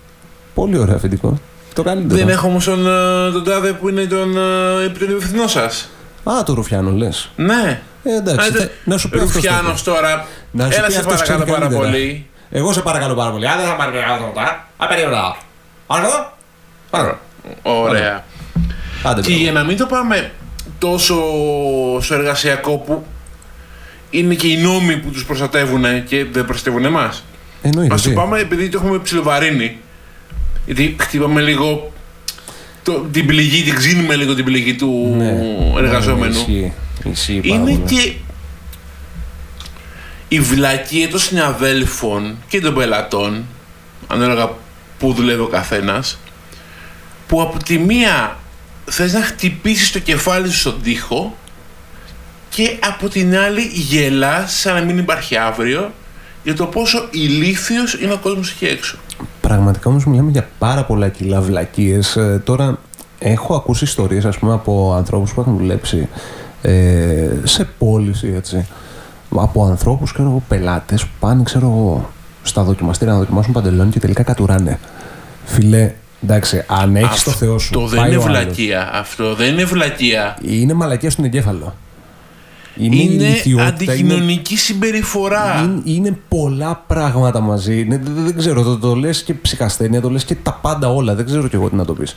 Πολύ ωραίο αφεντικό. Το καλύτερο. Δεν έχω όμως τον, α, τον τάδε που είναι τον, α, επί- τον υπευθυνό σας. Α, το Ρουφιάνο λες. Ναι. Ε, εντάξει, θε- να σου πει αυτός το Ρουφιάνος τώρα, Να σου έλα πει σε αυτός παρακαλώ ξέρει πάρα καλύτερα. πολύ. Εγώ σε παρακαλώ πάρα πολύ. Αν δεν θα πάρει λεπτά, απερίοδα. Άρα εδώ. Άρα. Ωραία. Άντε, Και μπράβο. για να μην το πάμε τόσο στο εργασιακό που είναι και οι νόμοι που τους προστατεύουν και δεν προστατεύουν εμάς. Εννοείται. Ας το τι; πάμε επειδή το έχουμε ψιλοβαρύνει. Γιατί χτύπαμε λίγο το, την πληγή, την ξύνουμε λίγο την πληγή του Ναι, εργαζόμενου. ναι, Ισχύει. Ισχύει πάρα είναι πολύ. και η βλακία των συναδέλφων και των πελατών, ανάλογα που δουλεύει ο καθένας, που από τη μία θες να χτυπήσεις το κεφάλι σου στον τοίχο και από την άλλη γελάς σαν να μην υπάρχει αύριο για το πόσο ηλίθιος είναι ο κόσμος εκεί έξω. Πραγματικά όμως μιλάμε για πάρα πολλά κιλά βλακίες. Ε, τώρα έχω ακούσει ιστορίες ας πούμε από ανθρώπους που έχουν δουλέψει ε, σε πώληση έτσι. Από ανθρώπους, ξέρω εγώ, πελάτες που πάνε, ξέρω εγώ, στα δοκιμαστήρια να δοκιμάσουν παντελόνι και τελικά κατουράνε. Φιλέ, εντάξει, αν έχεις το Θεό σου. Αυτό δεν πάει είναι ο άλλος. βλακεία. Αυτό δεν είναι βλακεία. Είναι μαλακία στον εγκέφαλο. Είναι, Είναι ηλικιότητα, αντικοινωνική συμπεριφορά. είναι, είναι πολλά πράγματα μαζί. Είναι, δεν, δεν ξέρω, το, το λες και ψυχασθένεια, το λες και τα πάντα όλα. Δεν ξέρω κι εγώ τι να το πεις.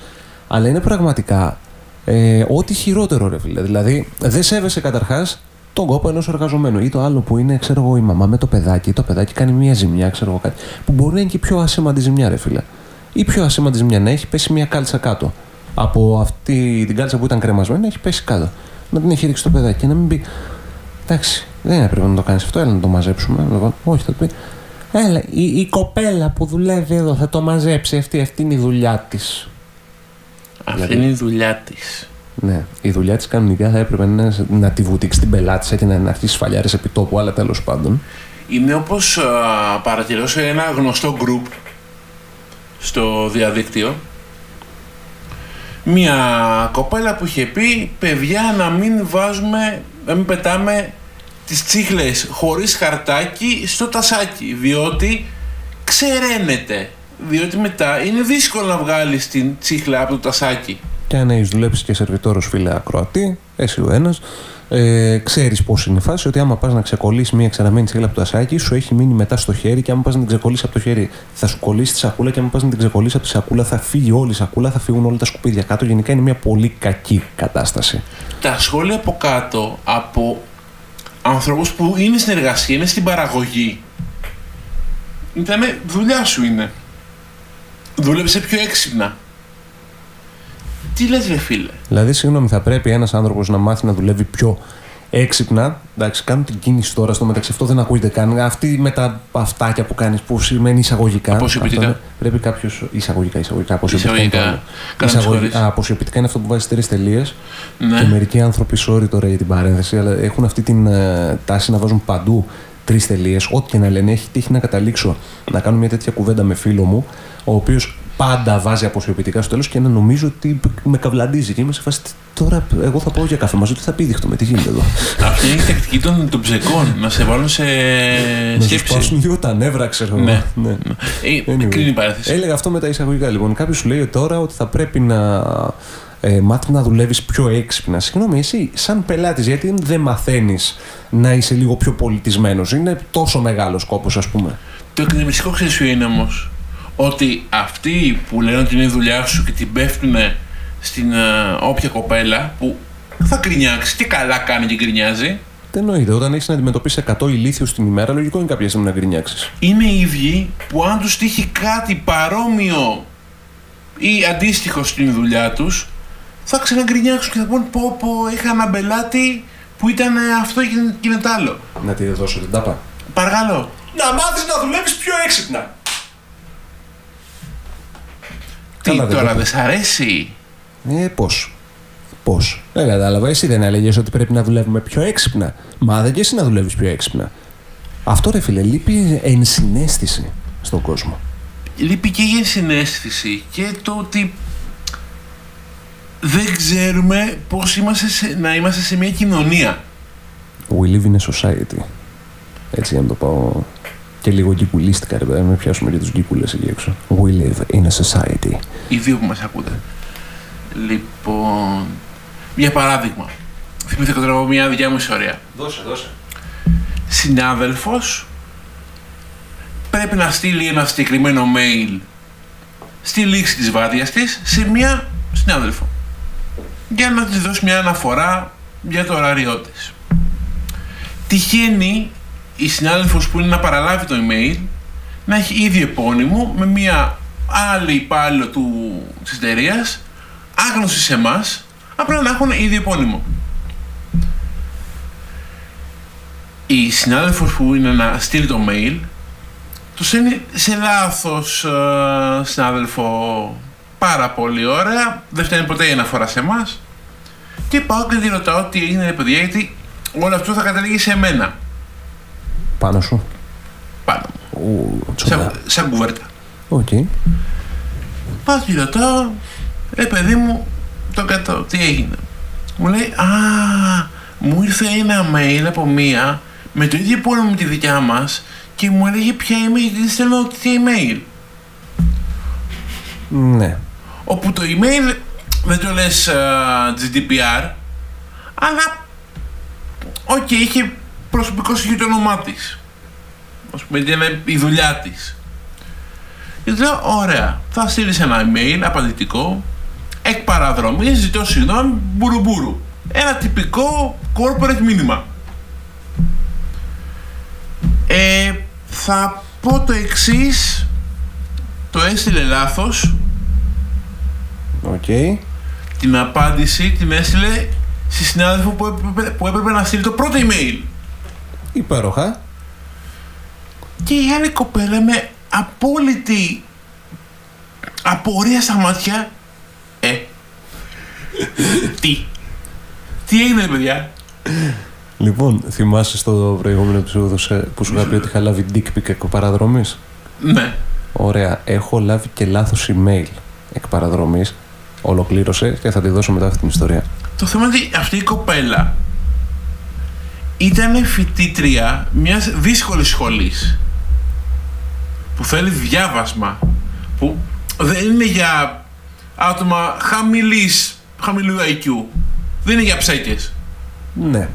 Αλλά είναι πραγματικά ε, ό,τι χειρότερο, ρε φίλε. Δηλαδή, δεν σέβεσαι καταρχάς τον κόπο ενός εργαζομένου. Ή το άλλο που είναι, ξέρω εγώ, η μαμά με το παιδάκι. Το παιδάκι κάνει μια ζημιά, ξέρω εγώ κάτι. Που μπορεί να είναι και πιο ασήμαντη ζημιά, ρε φίλε. Ή πιο ασήμαντη ζημιά να έχει πέσει μια κάλτσα κάτω. Από αυτή την κάλτσα που ήταν κρεμασμένη, να έχει πέσει κάτω. Να την έχει ρίξει το παιδάκι και να μην πει Εντάξει, δεν έπρεπε να το κάνεις αυτό, έλα να το μαζέψουμε. Λοιπόν, όχι, θα του πει. Έλα, η, η κοπέλα που δουλεύει εδώ θα το μαζέψει αυτή, αυτή είναι η δουλειά της. Αυτή είναι η δουλειά της. Ναι, η δουλειά της κανονικά θα έπρεπε να, είναι να τη βουτήξει την πελάτη και να, να αρχίσει σφαλιάρε επί τόπου, αλλά τέλος πάντων. Είναι όπως α, παρατηρώ σε ένα γνωστό group στο διαδίκτυο μια κοπέλα που είχε πει παιδιά να μην βάζουμε, να μην πετάμε τις τσίχλες χωρίς χαρτάκι στο τασάκι διότι ξεραίνεται διότι μετά είναι δύσκολο να βγάλεις την τσίχλα από το τασάκι Και αν έχεις δουλέψει και σερβιτόρος φίλε ακροατή, εσύ ο ένας, ε, ξέρεις πώς είναι η φάση ότι άμα πας να ξεκολλήσεις μία ξαναμένη τσίγλα από το ασάκι, σου έχει μείνει μετά στο χέρι και άμα πας να την ξεκολλήσεις από το χέρι, θα σου κολλήσει τη σακούλα και άμα πας να την ξεκολλήσεις από τη σακούλα, θα φύγει όλη η σακούλα, θα φύγουν όλα τα σκουπίδια κάτω. Γενικά είναι μια πολύ κακή κατάσταση. τα σχόλια από κάτω από ανθρώπους που είναι στην εργασία, είναι στην παραγωγή. Ήταν δουλειά σου είναι. Δούλεψε πιο έξυπνα. Τι λες ρε φίλε; Δηλαδή, συγγνώμη, θα πρέπει ένας άνθρωπος να μάθει να δουλεύει πιο έξυπνα; Εντάξει, κάνω την κίνηση τώρα στο μεταξύ. Αυτό δεν ακούγεται καν. Αυτή με τα αυτάκια που κάνεις που σημαίνει εισαγωγικά. Αποσιοποιητικά. αυτό είναι- Πρέπει κάποιος. Εισαγωγικά, εισαγωγικά. Αποσιοποιητικά. Εισαγωγικά. είναι το άλλο. Κάνε με Εισαγωγη- συγχωρείς. α, Αποσιοποιητικά είναι αυτό που βάζει τρεις τελείες. Ναι. Και μερικοί άνθρωποι, sorry τώρα για την παρένθεση, αλλά έχουν αυτή την ε, τάση να βάζουν παντού τρεις τελείες. Ό,τι και να λένε, έχει τύχει να καταλήξω να κάνω μια τέτοια κουβέντα με φίλο μου, ο οποίος πάντα βάζει αποσιοποιητικά στο τέλος και να νομίζω ότι με καβλαντίζει. Και είμαι σε φάση, «Τι τώρα εγώ θα πάω για καφέ μαζί του, θα πει δείχτω με τι γίνεται εδώ; Αυτή είναι η τακτική των, των ψεκών. να σε βάλουν σε να σου σκέψη. σπάσουν λίγο τα νεύρα, ξέρω εγώ. Ναι. ναι. Ε, Anyway. Κλείνει η παρέθεση. Έλεγα αυτό με τα εισαγωγικά. Λοιπόν, κάποιος σου λέει τώρα ότι θα πρέπει να ε, μάθει να δουλεύεις πιο έξυπνα. Συγγνώμη, εσύ, σαν πελάτης, γιατί δεν μαθαίνεις να είσαι λίγο πιο πολιτισμένος; Είναι τόσο μεγάλος κόπο, ας πούμε. Το εκνευριστικό ξέρεις ποιο είναι όμως. Ότι αυτοί που λένε ότι είναι η δουλειά σου και την πέφτουν στην ε, όποια κοπέλα που θα γκρινιάξει και καλά κάνει και γκρινιάζει, Δεν εννοείται. Όταν έχεις να αντιμετωπίσεις 100 ηλίθιους την ημέρα, λογικό είναι κάποια στιγμή να γκρινιάξεις. είναι οι ίδιοι που αν τους τύχει κάτι παρόμοιο ή αντίστοιχο στην δουλειά τους θα ξαναγκρινιάξουν και θα πούν πω πω είχα ένα πελάτη που ήταν ε, αυτό και και είναι τ' άλλο. Να τη δώσω την τάπα. Παρακαλώ. Να μάθεις να δουλεύεις πιο έξυπνα. Τι Καλά, δεν τώρα το δεν σ' αρέσει. Ε, πώς. Πώς. Δεν κατάλαβα. Εσύ δεν έλεγες ότι πρέπει να δουλεύουμε πιο έξυπνα. Μάθε και εσύ να δουλεύεις πιο έξυπνα. Αυτό ρε φίλε, λείπει ενσυναίσθηση στον κόσμο. λείπει και η συνέστηση και το ότι δεν ξέρουμε πώς είμαστε σε- να είμαστε σε μια κοινωνία. We live in a society. Έτσι για να το πάω και λίγο γκικουλίστικα, ρε παιδί, να μην πιάσουμε και τους γκικούλες εκεί έξω. We live in a society. Οι δύο που μας ακούτε. Λοιπόν, για παράδειγμα, θυμήθηκα τώρα από μια δικιά μου ιστορία. Δώσε, δώσε. Συνάδελφος πρέπει να στείλει ένα συγκεκριμένο mail στη λήξη της βάδιας της σε μια συνάδελφο για να της δώσει μια αναφορά για το ωράριό της. Τυχαίνει η συνάδελφος που είναι να παραλάβει το email να έχει ίδιο επώνυμο με μια άλλη υπάλληλο του, της εταιρείας, άγνωστη σε εμάς, απλά να έχουν ίδιο επώνυμο. Η συνάδελφος που είναι να στείλει το mail το στέλνει σε λάθος ε, συνάδελφο πάρα πολύ ωραία, δεν φτάνει ποτέ η αναφορά σε εμάς. Και πάω και τη ρωτάω τι έγινε ρε παιδιά, γιατί όλο αυτό θα καταλήγει σε μένα. Πάνω σου. Πάνω μου. Ου, τσομπά. Σαν, σαν κουβέρτα. Οκ. Πάω τη ρωτάω, ρε παιδί μου, το κατώ, τι έγινε. Μου λέει, α, μου ήρθε ένα mail από μία με το ίδιο επώνυμο με τη δικιά μας και μου έλεγε ποια email, δεν στέλνω τι email. Ναι. Όπου το email δεν το λες α, GDPR, αλλά οκ, είχε προσωπικό στοιχείο το όνομά της. Ας πούμε, ήταν η δουλειά της. Και της λέω, ωραία, θα στείλεις ένα email απαντητικό, εκ παραδρομής, ζητώ συγγνώμη, μπουρουμπουρου. Ένα τυπικό corporate μήνυμα. Ε, θα πω το εξής, το έστειλε λάθος, Οκ. την απάντηση την έστειλε στη συνάδελφο που έπρεπε, που έπρεπε να στείλει το πρώτο email. Υπέροχα. Και η άλλη κοπέλα με απόλυτη απορία στα μάτια. Ε. Τι. Τι έγινε, ρε παιδιά; Λοιπόν, θυμάσαι στο προηγούμενο επεισόδιο σε- που σου είχα πει ότι είχα λάβει dick pic εκ παραδρομής; Ναι. Ωραία. Έχω λάβει και λάθος email εκ παραδρομής. Ολοκλήρωσε και θα τη δώσω μετά αυτή την ιστορία. Το θέμα είναι ότι αυτή η κοπέλα ήταν φοιτήτρια μιας δύσκολης σχολής που θέλει διάβασμα που δεν είναι για άτομα χαμηλής, χαμηλού IQ δεν είναι για ψέκες Ναι.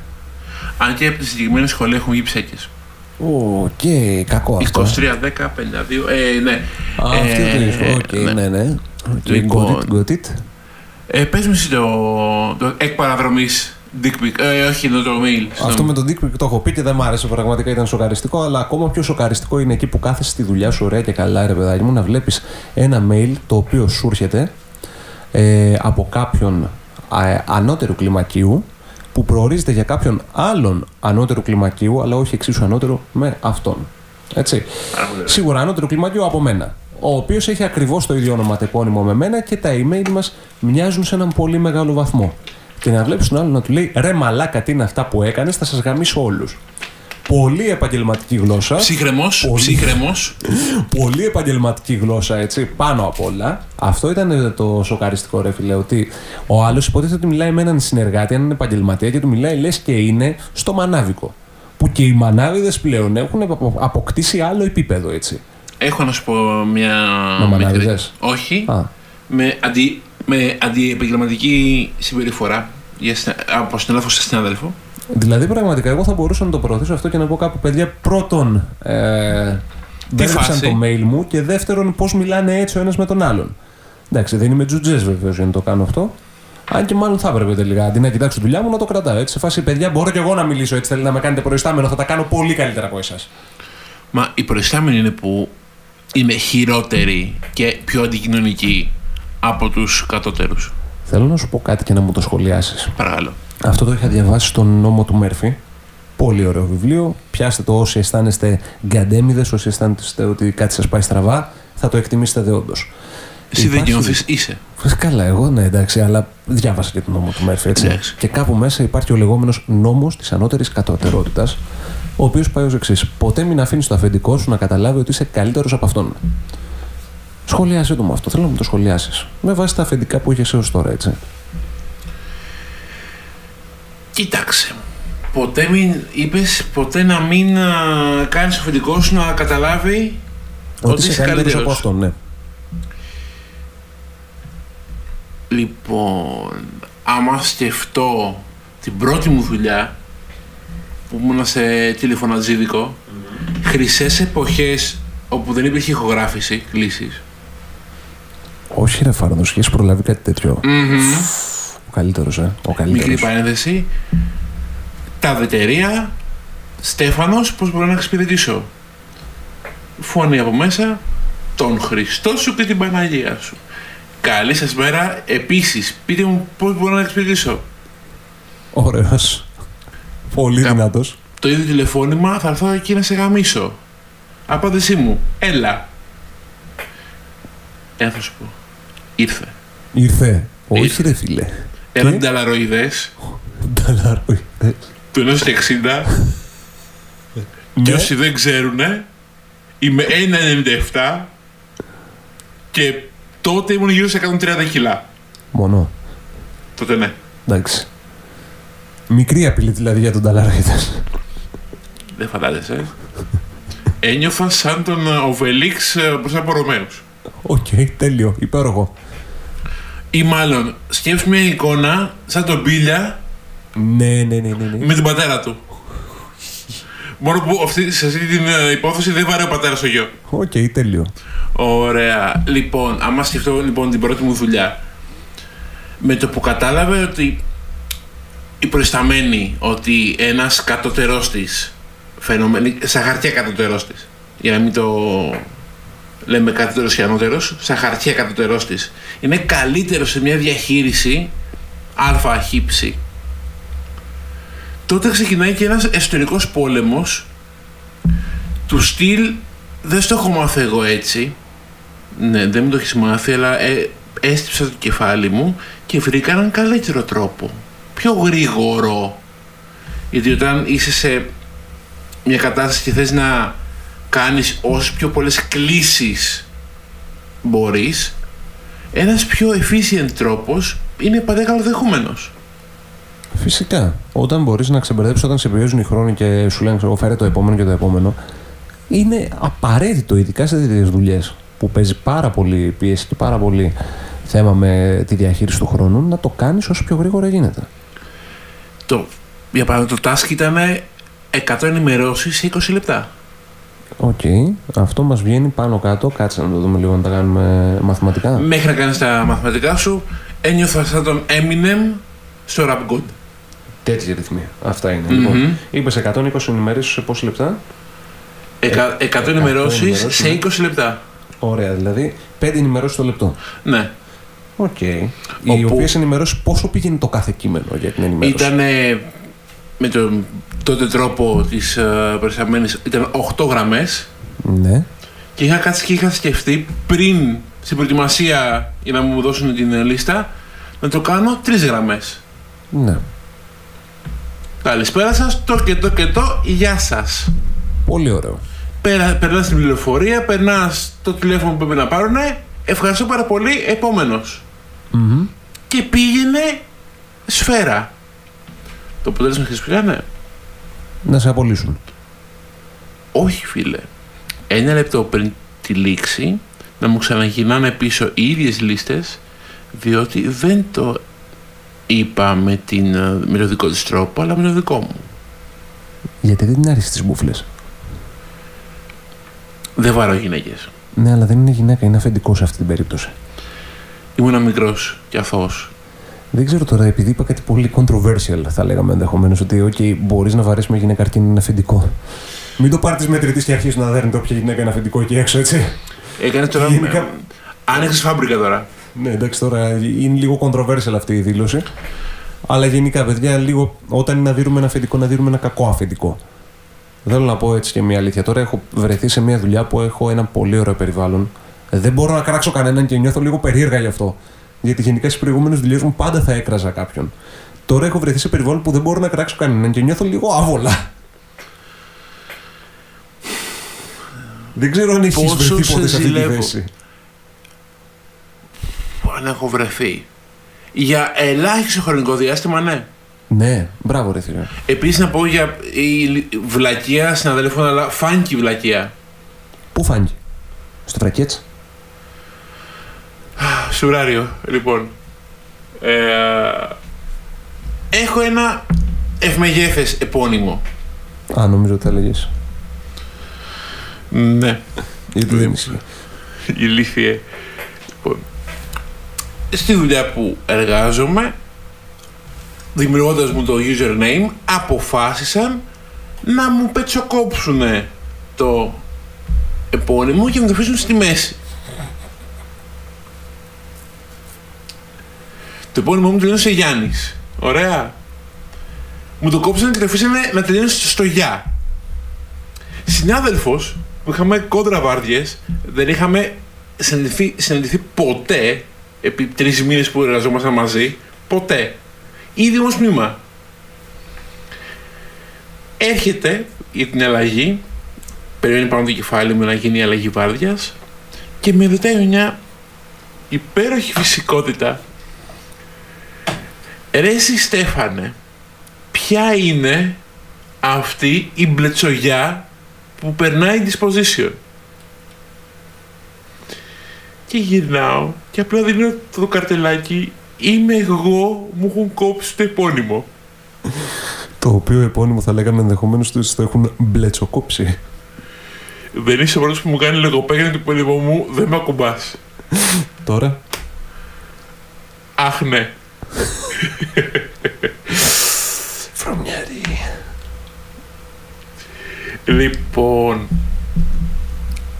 αν και από τη συγκεκριμένη σχολή έχουν βγει ψέκες Οκ, κακό αυτό. 23, 10, 52, ε, ναι Α, αυτή Ε, το ρίσκο. Οκ, ναι. ναι, ναι. Οκ, Λοιπόν. got it, got it. ε, πες μου εσύ το, το εκ παραδρομής dick pic, ε, όχι το, το mail Αυτό με τον dick pic το έχω πει και δεν μ' άρεσε. Πραγματικά ήταν σοκαριστικό. Αλλά ακόμα πιο σοκαριστικό είναι εκεί που κάθεσαι στη δουλειά σου, ωραία και καλά, ρε παιδάκι μου, να βλέπεις ένα mail το οποίο σου έρχεται ε, από κάποιον ε, ανώτερου κλιμακίου που προορίζεται για κάποιον άλλον ανώτερου κλιμακίου, αλλά όχι εξίσου ανώτερο με αυτόν. Έτσι. Σίγουρα ανώτερο κλιμακίου από μένα. Ο οποίος έχει ακριβώς το ίδιο ονοματεπώνυμο με μένα και τα email μας μοιάζουν σε έναν πολύ μεγάλο βαθμό. Και να βλέπεις τον άλλο να του λέει ρε μαλάκα, τι είναι αυτά που έκανες, θα σας γαμίσω όλους. Πολύ επαγγελματική γλώσσα. Ψύχρεμος, Πολύ. ψύχρεμος. Πολύ επαγγελματική γλώσσα, έτσι, πάνω απ' όλα. Αυτό ήταν το σοκαριστικό, ρε φίλε, ότι ο άλλος υποτίθεται ότι μιλάει με έναν συνεργάτη, έναν επαγγελματία και του μιλάει λες και είναι στο μανάβικο. Που και οι μανάβιδες πλέον έχουν απο- αποκτήσει άλλο επίπεδο, έτσι. Έχω να σου πω μια. Με μικρή- μανάβιδες; Όχι. Α, Με, αντι, με αντιεπαγγελματική συμπεριφορά για, συνα- από συνάδελφο σε συνάδελφο. Δηλαδή, πραγματικά, εγώ θα μπορούσα να το προωθήσω αυτό και να πω κάπου, παιδιά, πρώτον, ε, μπέρδεψαν φάση; το mail μου και δεύτερον, πώς μιλάνε έτσι ο ένας με τον άλλον. Εντάξει, δεν είμαι τζουτζές βεβαίως για να το κάνω αυτό. Αν και μάλλον θα έπρεπε τελικά. Αντί να κοιτάξω τη δουλειά μου, να το κρατάω. Έτσι, σε φάση, παιδιά, μπορώ και εγώ να μιλήσω έτσι. Θέλει να με κάνετε προϊστάμενο, θα τα κάνω πολύ καλύτερα από εσάς. Μα οι προϊστάμενοι είναι που είναι χειρότεροι και πιο αντικοινωνικοί από τους κατώτερους. Θέλω να σου πω κάτι και να μου το σχολιάσεις. Παρακαλώ. Αυτό το είχα διαβάσει στον νόμο του Μέρφυ. Πολύ ωραίο βιβλίο. Πιάστε το όσοι αισθάνεστε γκαντέμιδες, όσοι αισθάνεστε ότι κάτι σας πάει στραβά, θα το εκτιμήσετε δεόντω. Εσύ δεν Υπάρχει- νιώθεις, είσαι. Καλά, εγώ ναι, εντάξει, αλλά διάβασα και τον νόμο του Μέρφυ. Έτσι. Εντάξει. Και κάπου μέσα υπάρχει ο λεγόμενος νόμος της ανώτερης κατώτερότητα, ο οποίος πάει ως εξής. Ποτέ μην αφήνεις το αφεντικό σου να καταλάβει ότι είσαι καλύτερος από αυτόν. Σχολιάσαι το με αυτό. Θέλω να μου το σχολιάσεις. Με βάση τα αφεντικά που είχες έως τώρα, έτσι. Κοίταξε. Ποτέ μην είπες, ποτέ να μην α, κάνεις αφεντικό σου να καταλάβει Ότι, είσαι καλύτερος καλύτερος. από αυτόν, ναι. Λοιπόν, άμα σκεφτώ την πρώτη μου δουλειά που ήμουν σε τηλεφωνατζίδικο, χρυσές εποχές όπου δεν υπήρχε ηχογράφηση, κλήσεις. Όχι, ρε Φάρδο, έχει προλάβει κάτι τέτοιο. Ο καλύτερος, ε. Ο Μικρή καλύτερο. παρένθεση. Τα δετερία, Στέφανος, πώς μπορώ να εξυπηρετήσω; Φωνή από μέσα, τον Χριστό σου και την Παναγία σου. Καλή σας μέρα. Επίσης, πείτε μου πώς μπορώ να εξυπηρετήσω; Ωραίος. Πολύ Κα- δυνατός. Το ίδιο τηλεφώνημα θα έρθω εκεί να σε γαμίσω. Απάντησή μου, έλα. Ένα θα σου πω. Ήρθε. Ήρθε. Όχι, Ήρθε. ρε φίλε. Έναν ταλαροειδές Νταλάροιδε. του 1,60 Ναι. και; Όσοι δεν ξέρουν είμαι 1,97 και τότε ήμουν γύρω σε 130 κιλά. Μόνο. Τότε ναι. Εντάξει. Μικρή απειλή δηλαδή για τον Νταλάροιδε. Δεν φαντάζεσαι. Ένιωθα σαν τον ε, Οβελίξ ε, μπροστά από Ρωμαίους. Οκ, τέλειο. Υπέροχο. Ή μάλλον, σκέψου μια εικόνα σαν τον Μπίλια Ναι, ναι, ναι, ναι. ναι. με τον πατέρα του. Μόνο που αυτή, σε αυτή την ε, υπόθεση δεν βαράει ο πατέρας στο γιο. Οκ, τέλειο. Ωραία. Λοιπόν, άμα σκεφτώ λοιπόν την πρώτη μου δουλειά, με το που κατάλαβε ότι η προϊσταμένη ότι ένας κατωτερός της φαινομενικά, σαν χαρτιά κατωτερός της, για να μην το λέμε κατωτερός και ανώτερος, σαν χαρτιά κατωτερός της, είναι καλύτερο σε μια διαχείριση αλφα χύψη, τότε ξεκινάει και ένας εσωτερικός πόλεμος του στυλ δεν στο έχω μάθει εγώ έτσι. Ναι δεν μου το έχεις μάθει αλλά ε, έστυψα το κεφάλι μου και βρήκα έναν καλύτερο τρόπο πιο γρήγορο γιατί όταν είσαι σε μια κατάσταση και θες να κάνεις όσο πιο πολλές κλήσεις μπορείς ένας πιο efficient τρόπος είναι πάντα καλοδεχούμενος Φυσικά. Όταν μπορείς να ξεμπερδέψεις, όταν σε πιέζουν οι χρόνοι και σου λένε, εγώ φέρε το επόμενο και το επόμενο, είναι απαραίτητο, ειδικά σε τέτοιες δουλειές που παίζει πάρα πολύ πίεση και πάρα πολύ θέμα με τη διαχείριση του χρόνου, να το κάνεις όσο πιο γρήγορα γίνεται. Το, για παράδειγμα το task ήταν 100 ενημερώσεις σε 20 λεπτά Οκ. Αυτό μας βγαίνει πάνω κάτω. Κάτσε να το δούμε λίγο να τα κάνουμε μαθηματικά. Μέχρι να κάνεις τα μαθηματικά σου, ένιωθα σαν τον Eminem στο Rap God. Τέτοιοι ρυθμοί. Αυτά είναι. Λοιπόν, είπες 120 ενημερώσεις σε πόσα λεπτά; Εκα, 100 ενημερώσεις ενημερώσεις, σε ναι. 20 λεπτά. Ωραία, δηλαδή 5 ενημερώσεις το λεπτό. Ναι. Οκ. Οι Όπου- οποίε ενημερώσει πόσο πήγαινε το κάθε κείμενο για την ενημέρωση. Ήταν με τον τότε τρόπο της uh, περισαμένης, ήταν 8 γραμμές Ναι. και είχα κάτσει και είχα σκεφτεί πριν στην προετοιμασία για να μου δώσουν την ε, λίστα να το κάνω 3 γραμμές. Ναι. Καλησπέρα σας, το και το και το, γεια σας. Πολύ ωραίο. Πέρα, περνάς την πληροφορία, περνάς το τηλέφωνο που πρέπει να πάρουνε. Ευχαριστώ πάρα πολύ. Επόμενος. Μμμ. Και πήγαινε σφαίρα. Το αποτέλεσμα ξέρεις ποιο ήταν; Να σε απολύσουν. Όχι φίλε. Ένα λεπτό πριν τη λήξη να μου ξαναγυρνάνε πίσω οι ίδιες λίστες διότι δεν το είπα με, την, ε, με το δικό της τρόπο αλλά με το δικό μου. Γιατί δεν την άρεσε τι μπουφλε. Δεν βαρώ γυναίκες. Ναι, αλλά δεν είναι γυναίκα, είναι αφεντικός σε αυτή την περίπτωση. Ήμουνα μικρός και αθώος. Δεν ξέρω τώρα, επειδή είπα κάτι πολύ controversial, θα λέγαμε ενδεχομένως ότι okay, μπορείς να βαρέσεις μια γυναίκα αρκεί να είναι αφεντικό. Μην το πάρεις τη μετρητής και αρχίσει να δέρνετε όποια γυναίκα είναι αφεντικό εκεί έξω, έτσι. Έκανες τώρα. Γενικά- Άνοιξε φάμπρικα τώρα. Ναι, εντάξει, τώρα είναι λίγο controversial αυτή η δήλωση. Αλλά γενικά, παιδιά, λίγο όταν είναι να δίνουμε ένα αφεντικό, να δίνουμε ένα κακό αφεντικό. Θέλω να πω έτσι και μια αλήθεια. Τώρα έχω βρεθεί σε μια δουλειά που έχω ένα πολύ ωραίο περιβάλλον. Δεν μπορώ να κράξω κανέναν και νιώθω λίγο περίεργα γι' αυτό. Γιατί γενικά στις προηγούμενες δουλειές μου πάντα θα έκραζα κάποιον. Τώρα έχω βρεθεί σε περιβάλλον που δεν μπορώ να κράξω κανέναν και νιώθω λίγο άβολα. Δεν ξέρω αν έχεις Πόσο βρεθεί σε ποτέ σε αυτή τη ζηλεύω. θέση. Αν έχω βρεθεί. Για ελάχιστο χρονικό διάστημα, ναι. Ναι, μπράβο, ρε θηρία. Επίσης να πω για η βλακεία συναδέλφων, αλλά φάνηκε η βλακεία. Πού φάνηκε, στο τρακέτς. Σουράριο, λοιπόν. Ε, έχω ένα ευμεγέθες επώνυμο. Α, νομίζω ότι θα έλεγες. Ναι. Γιατί δεν ισχύει. Ηλίθιε. Λοιπόν, στη δουλειά που εργάζομαι, δημιουργώντας μου το username, αποφάσισαν να μου πετσοκόψουν το επώνυμο και να το αφήσουν στη μέση. Το επώνυμο μου τελείωσε Γιάννης. Ωραία. Μου το κόψανε και το αφήσανε να τελειώσει στο γεια. Συνάδελφος που είχαμε κόντρα βάρδιες, δεν είχαμε συναντηθεί, συναντηθεί ποτέ επί τρεις μήνες που εργαζόμασταν μαζί. Ποτέ. Ήδη όμως μήμα. Έρχεται για την αλλαγή, περιμένει πάνω το κεφάλι μου να γίνει η αλλαγή βάρδιας και με ρωτάει με μια υπέροχη φυσικότητα Ρε εσύ Στέφανε, ποια είναι αυτή η μπλετσογιά που περνάει disposition. Και γυρνάω και απλά δίνω το καρτελάκι είμαι εγώ, μου έχουν κόψει το επώνυμο. Το οποίο επώνυμο θα λέγαμε ενδεχομένως ότι το έχουν μπλετσοκόψει. Δεν είσαι ο πρώτος που μου κάνει λογοπαίγνια του επώνυμο μου, δεν με ακουμπάς. Τώρα; Αχ ναι. Βρωμιάρι. Λοιπόν,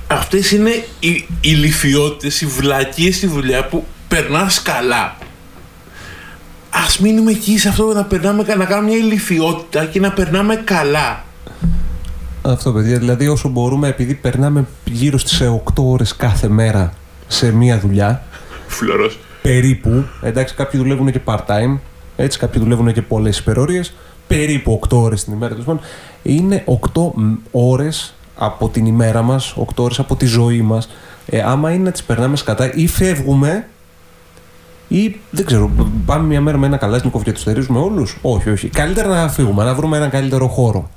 αυτές είναι οι, οι λυφιότητες, οι βλακίες στη δουλειά που περνάς καλά. Ας μείνουμε εκεί σε αυτό να περνάμε, να κάνουμε μια ηλικιότητα και να περνάμε καλά. Αυτό παιδιά, δηλαδή όσο μπορούμε επειδή περνάμε γύρω στις 8 ώρες κάθε μέρα σε μία δουλειά Φλωρός. περίπου, εντάξει κάποιοι δουλεύουν και part-time, έτσι κάποιοι δουλεύουν και πολλές υπερορίες, περίπου 8 ώρες την ημέρα τέλος πάντων, είναι 8 μ, ώρες από την ημέρα μας, 8 ώρες από τη ζωή μας. Ε, άμα είναι να τις περνάμε σκατά ή φεύγουμε ή δεν ξέρω, πάμε μια μέρα με ένα καλάσνικο και του στερίζουμε όλους; Όχι, όχι. Καλύτερα να φύγουμε, να βρούμε έναν καλύτερο χώρο.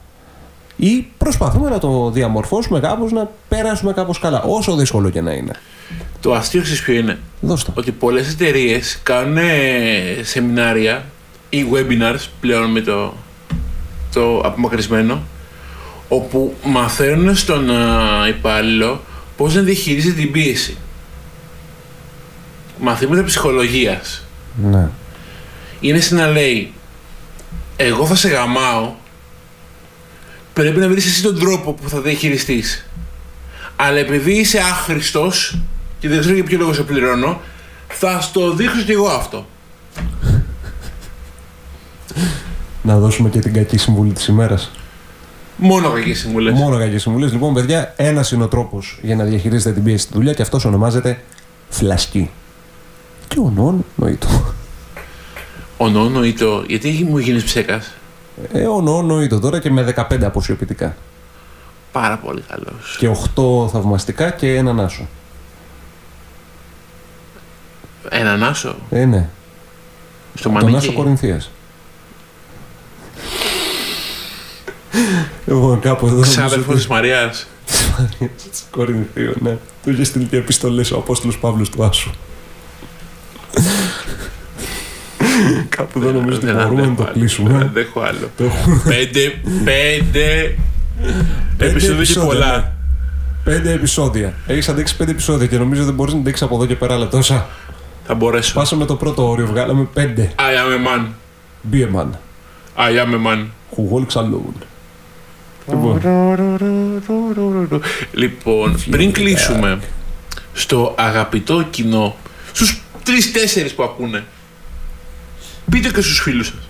Ή προσπαθούμε να το διαμορφώσουμε κάπως, να περάσουμε κάπως καλά. Όσο δύσκολο και να είναι. Το αστείο ξέρεις ποιο είναι; Δώστε. Ότι πολλές εταιρείες κάνουν σεμινάρια ή webinars πλέον με το, το απομακρυσμένο όπου μαθαίνουν στον α, υπάλληλο πώς να διαχειρίζεται την πίεση. Μαθήματα ψυχολογίας. Ναι. Είναι σαν να λέει εγώ θα σε γαμάω πρέπει να βρεις εσύ τον τρόπο που θα διαχειριστείς. Αλλά επειδή είσαι άχρηστος και δεν ξέρω για ποιο λόγο σε πληρώνω θα στο δείξω κι εγώ αυτό. Να δώσουμε και την κακή συμβουλή της ημέρας. Μόνο κακές συμβουλές. Μόνο κακές συμβουλές. Λοιπόν, παιδιά, ένας είναι ο τρόπος για να διαχειρίζετε την πίεση στη δουλειά και αυτός ονομάζεται φλασκή. Και ο νόν νοήτο. Ο νόνο ή το. Γιατί μου γίνεις ψέκας; Ε, ο νόν νοήτο τώρα και με 15 αποσιοποιητικά. Πάρα πολύ καλός. Και 8 θαυμαστικά και έναν άσο. Έναν άσο; Ε, ναι. στο Τον μανίκι; άσο Κορινθίας. Λοιπόν, κάπου εδώ. Ξάδερφος της Μαριάς. Της Κορινθίου, ναι. Του είχε στείλει και επιστολές ο Απόστολος Παύλος του Άσου. Κάπου εδώ νομίζω ότι Δεν μπορούμε να αντέχω το άλλο. Δεν κλείσουμε. αντέχω άλλο. Το έχουμε Πέντε, πέντε επεισόδια και επεισόδια, πολλά. Πέντε επεισόδια. Έχεις αντέξει πέντε επεισόδια και νομίζω δεν μπορείς να αντέξει από εδώ και πέρα άλλα τόσα. Θα μπορέσω. Πάσαμε το πρώτο όριο, βγάλαμε πέντε. I am a man. Be a man I am a man. who walks alone. Λοιπόν, Λοιπόν, πριν κλείσουμε στο αγαπητό κοινό, στους τρεις-τέσσερις που ακούνε, πείτε και στους φίλους σας.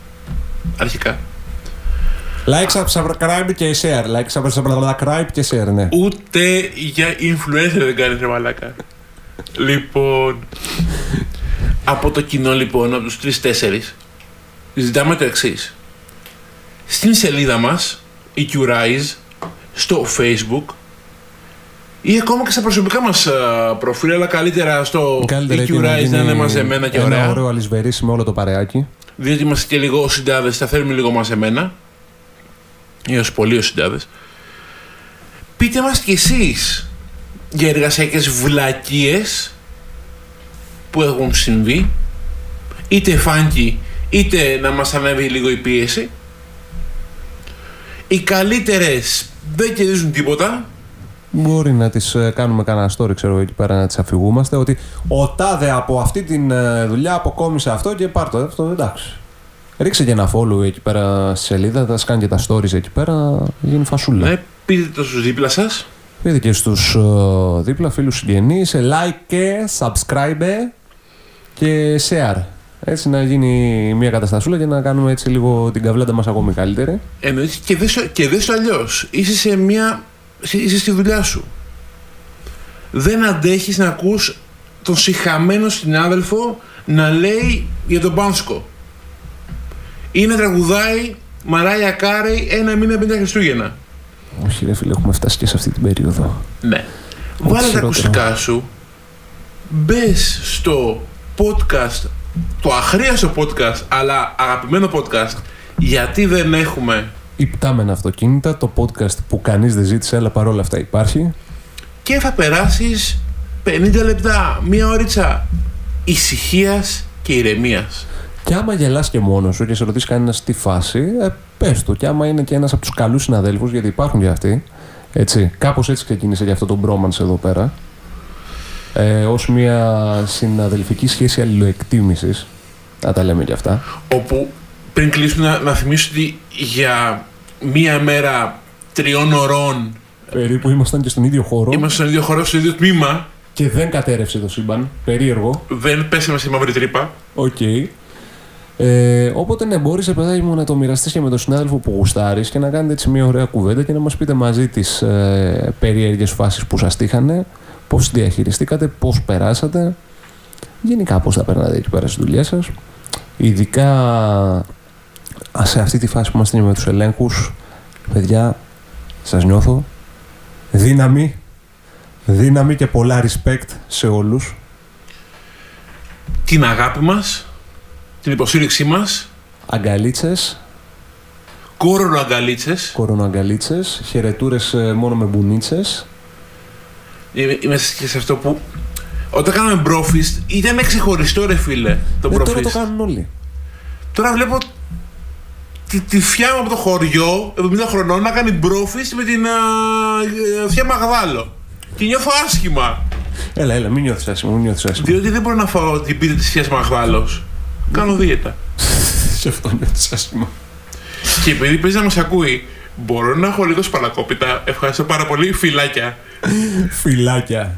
Αρχικά. like, subscribe και share. Like, subscribe και share, ναι. Ούτε για influencer δεν κάνει ρε μαλάκα. λοιπόν, από το κοινό λοιπόν, από τους τρεις-τέσσερις, ζητάμε το εξής. Στην σελίδα μας, η Curize, στο facebook ή ακόμα και στα προσωπικά μας α, προφίλ, αλλά καλύτερα στο Καλύτερα η εκεί να Curize να γίνει είναι μαζεμένα και Ένα ωραία. ωραίο αλυσβερίσι με όλο το παρεάκι. Διότι είμαστε και λίγο συντάδες, θα θέλουμε λίγο μαζεμένα. Ή ως πολύ ως συντάδες. Πείτε μας κι εσείς για εργασιακές βλακίες που έχουν συμβεί. Είτε φάνκι, είτε να μας ανέβει λίγο η πίεση. Οι καλύτερες δεν κερδίζουν τίποτα. Μπορεί να τις ε, κάνουμε κανένα story, ξέρω εκεί πέρα να τις αφηγούμαστε. Ότι ο τάδε από αυτή τη δουλειά αποκόμισε αυτό και πάρ' το. Αυτό εντάξει. Ρίξε και ένα follow εκεί πέρα στη σελίδα, θα σκάνει και τα stories εκεί πέρα, γίνει φασούλα. Ναι, πείτε το στους δίπλα σας. Πείτε και στους ε, δίπλα φίλους συγγενείς, ε, like και subscribe και share. Έτσι να γίνει μια καταστασούλα και να κάνουμε έτσι λίγο την καβλάντα μας ακόμη καλύτερη. Εννοείς και δες, και δες το αλλιώς. Είσαι σε μια... Είσαι στη δουλειά σου. Δεν αντέχεις να ακούς τον συχαμένο συνάδελφο να λέει για τον Πάνσκο. Ή να τραγουδάει Μαράια Κάρεϊ ένα μήνα πριν τα Χριστούγεννα. Όχι ρε φίλε, έχουμε φτάσει και σε αυτή την περίοδο. Ναι. Ό,τι Βάλε τα χειρότερο. ακουστικά σου. Μπες στο podcast, το αχρίαστο podcast, αλλά αγαπημένο podcast, γιατί δεν έχουμε Υπτάμενα αυτοκίνητα, το podcast που κανείς δεν ζήτησε, αλλά παρόλα αυτά υπάρχει. και θα περάσεις 50 λεπτά, μία ώριτσα ησυχίας και ηρεμίας. Και άμα γελάς και μόνος σου και σε ρωτήσεις κανένας τι φάση, ε, πες το. Και άμα είναι και ένας από τους καλούς συναδέλφους, γιατί υπάρχουν και αυτοί, έτσι, κάπως έτσι ξεκίνησε και αυτό το bromance εδώ πέρα, ε, ως μια συναδελφική σχέση αλληλοεκτίμησης, να τα λέμε και αυτά. Όπου πριν κλείσουμε να, να θυμίσω ότι για μία μέρα τριών ωρών Περίπου ήμασταν και στον ίδιο χώρο είμαστε στον ίδιο χώρο, στο ίδιο τμήμα. και δεν κατέρευσε το σύμπαν. Περίεργο. Δεν πέσαμε στη μαύρη τρύπα. Οκ. Ε, οπότε ναι, μπορείς παιδάκι μου να το μοιραστείς και με τον συνάδελφο που γουστάρεις και να κάνετε έτσι μια ωραία κουβέντα και να μας πείτε μαζί τις ε, περίεργες φάσεις που σας τύχανε, πώς διαχειριστήκατε, πώς περάσατε. Γενικά πώς θα περνάτε εκεί πέρα στι δουλειέ σας. Ειδικά α, σε αυτή τη φάση που είμαστε με τους ελέγχους, παιδιά, σας νιώθω. Δύναμη. Δύναμη και πολλά respect σε όλους. Την αγάπη μας, την υποστήριξή μας, Αγκαλίτσες, κόρονο αγκαλίτσες. κορονοαγκαλίτσες, χαιρετούρες ε, μόνο με μπουνίτσες. Είμαι- Είμαστε και σε αυτό που όταν κάναμε μπρόφιστ ήταν ξεχωριστό ρε φίλε το Ε, τώρα το μπρόφιστ. κάνουν όλοι. Τώρα βλέπω τη, τη θιά μου από το χωριό, 70 χρονών, να κάνει μπρόφιστ με την α, ε, θεία Μαγδάλο. Και νιώθω άσχημα. Έλα, έλα, μην νιώθεις άσχημα, μην νιώθεις άσχημα. Διότι δεν μπορώ να φάω την πίτα της θείας Μαγδάλος. Κάνω δίαιτα. Σε αυτό νιώθεις άσχημα. Και επειδή παίζει να μας ακούει, μπορώ να έχω λίγο σπαλακόπιτα. Ευχαριστώ πάρα πολύ. Φιλάκια. Φιλάκια.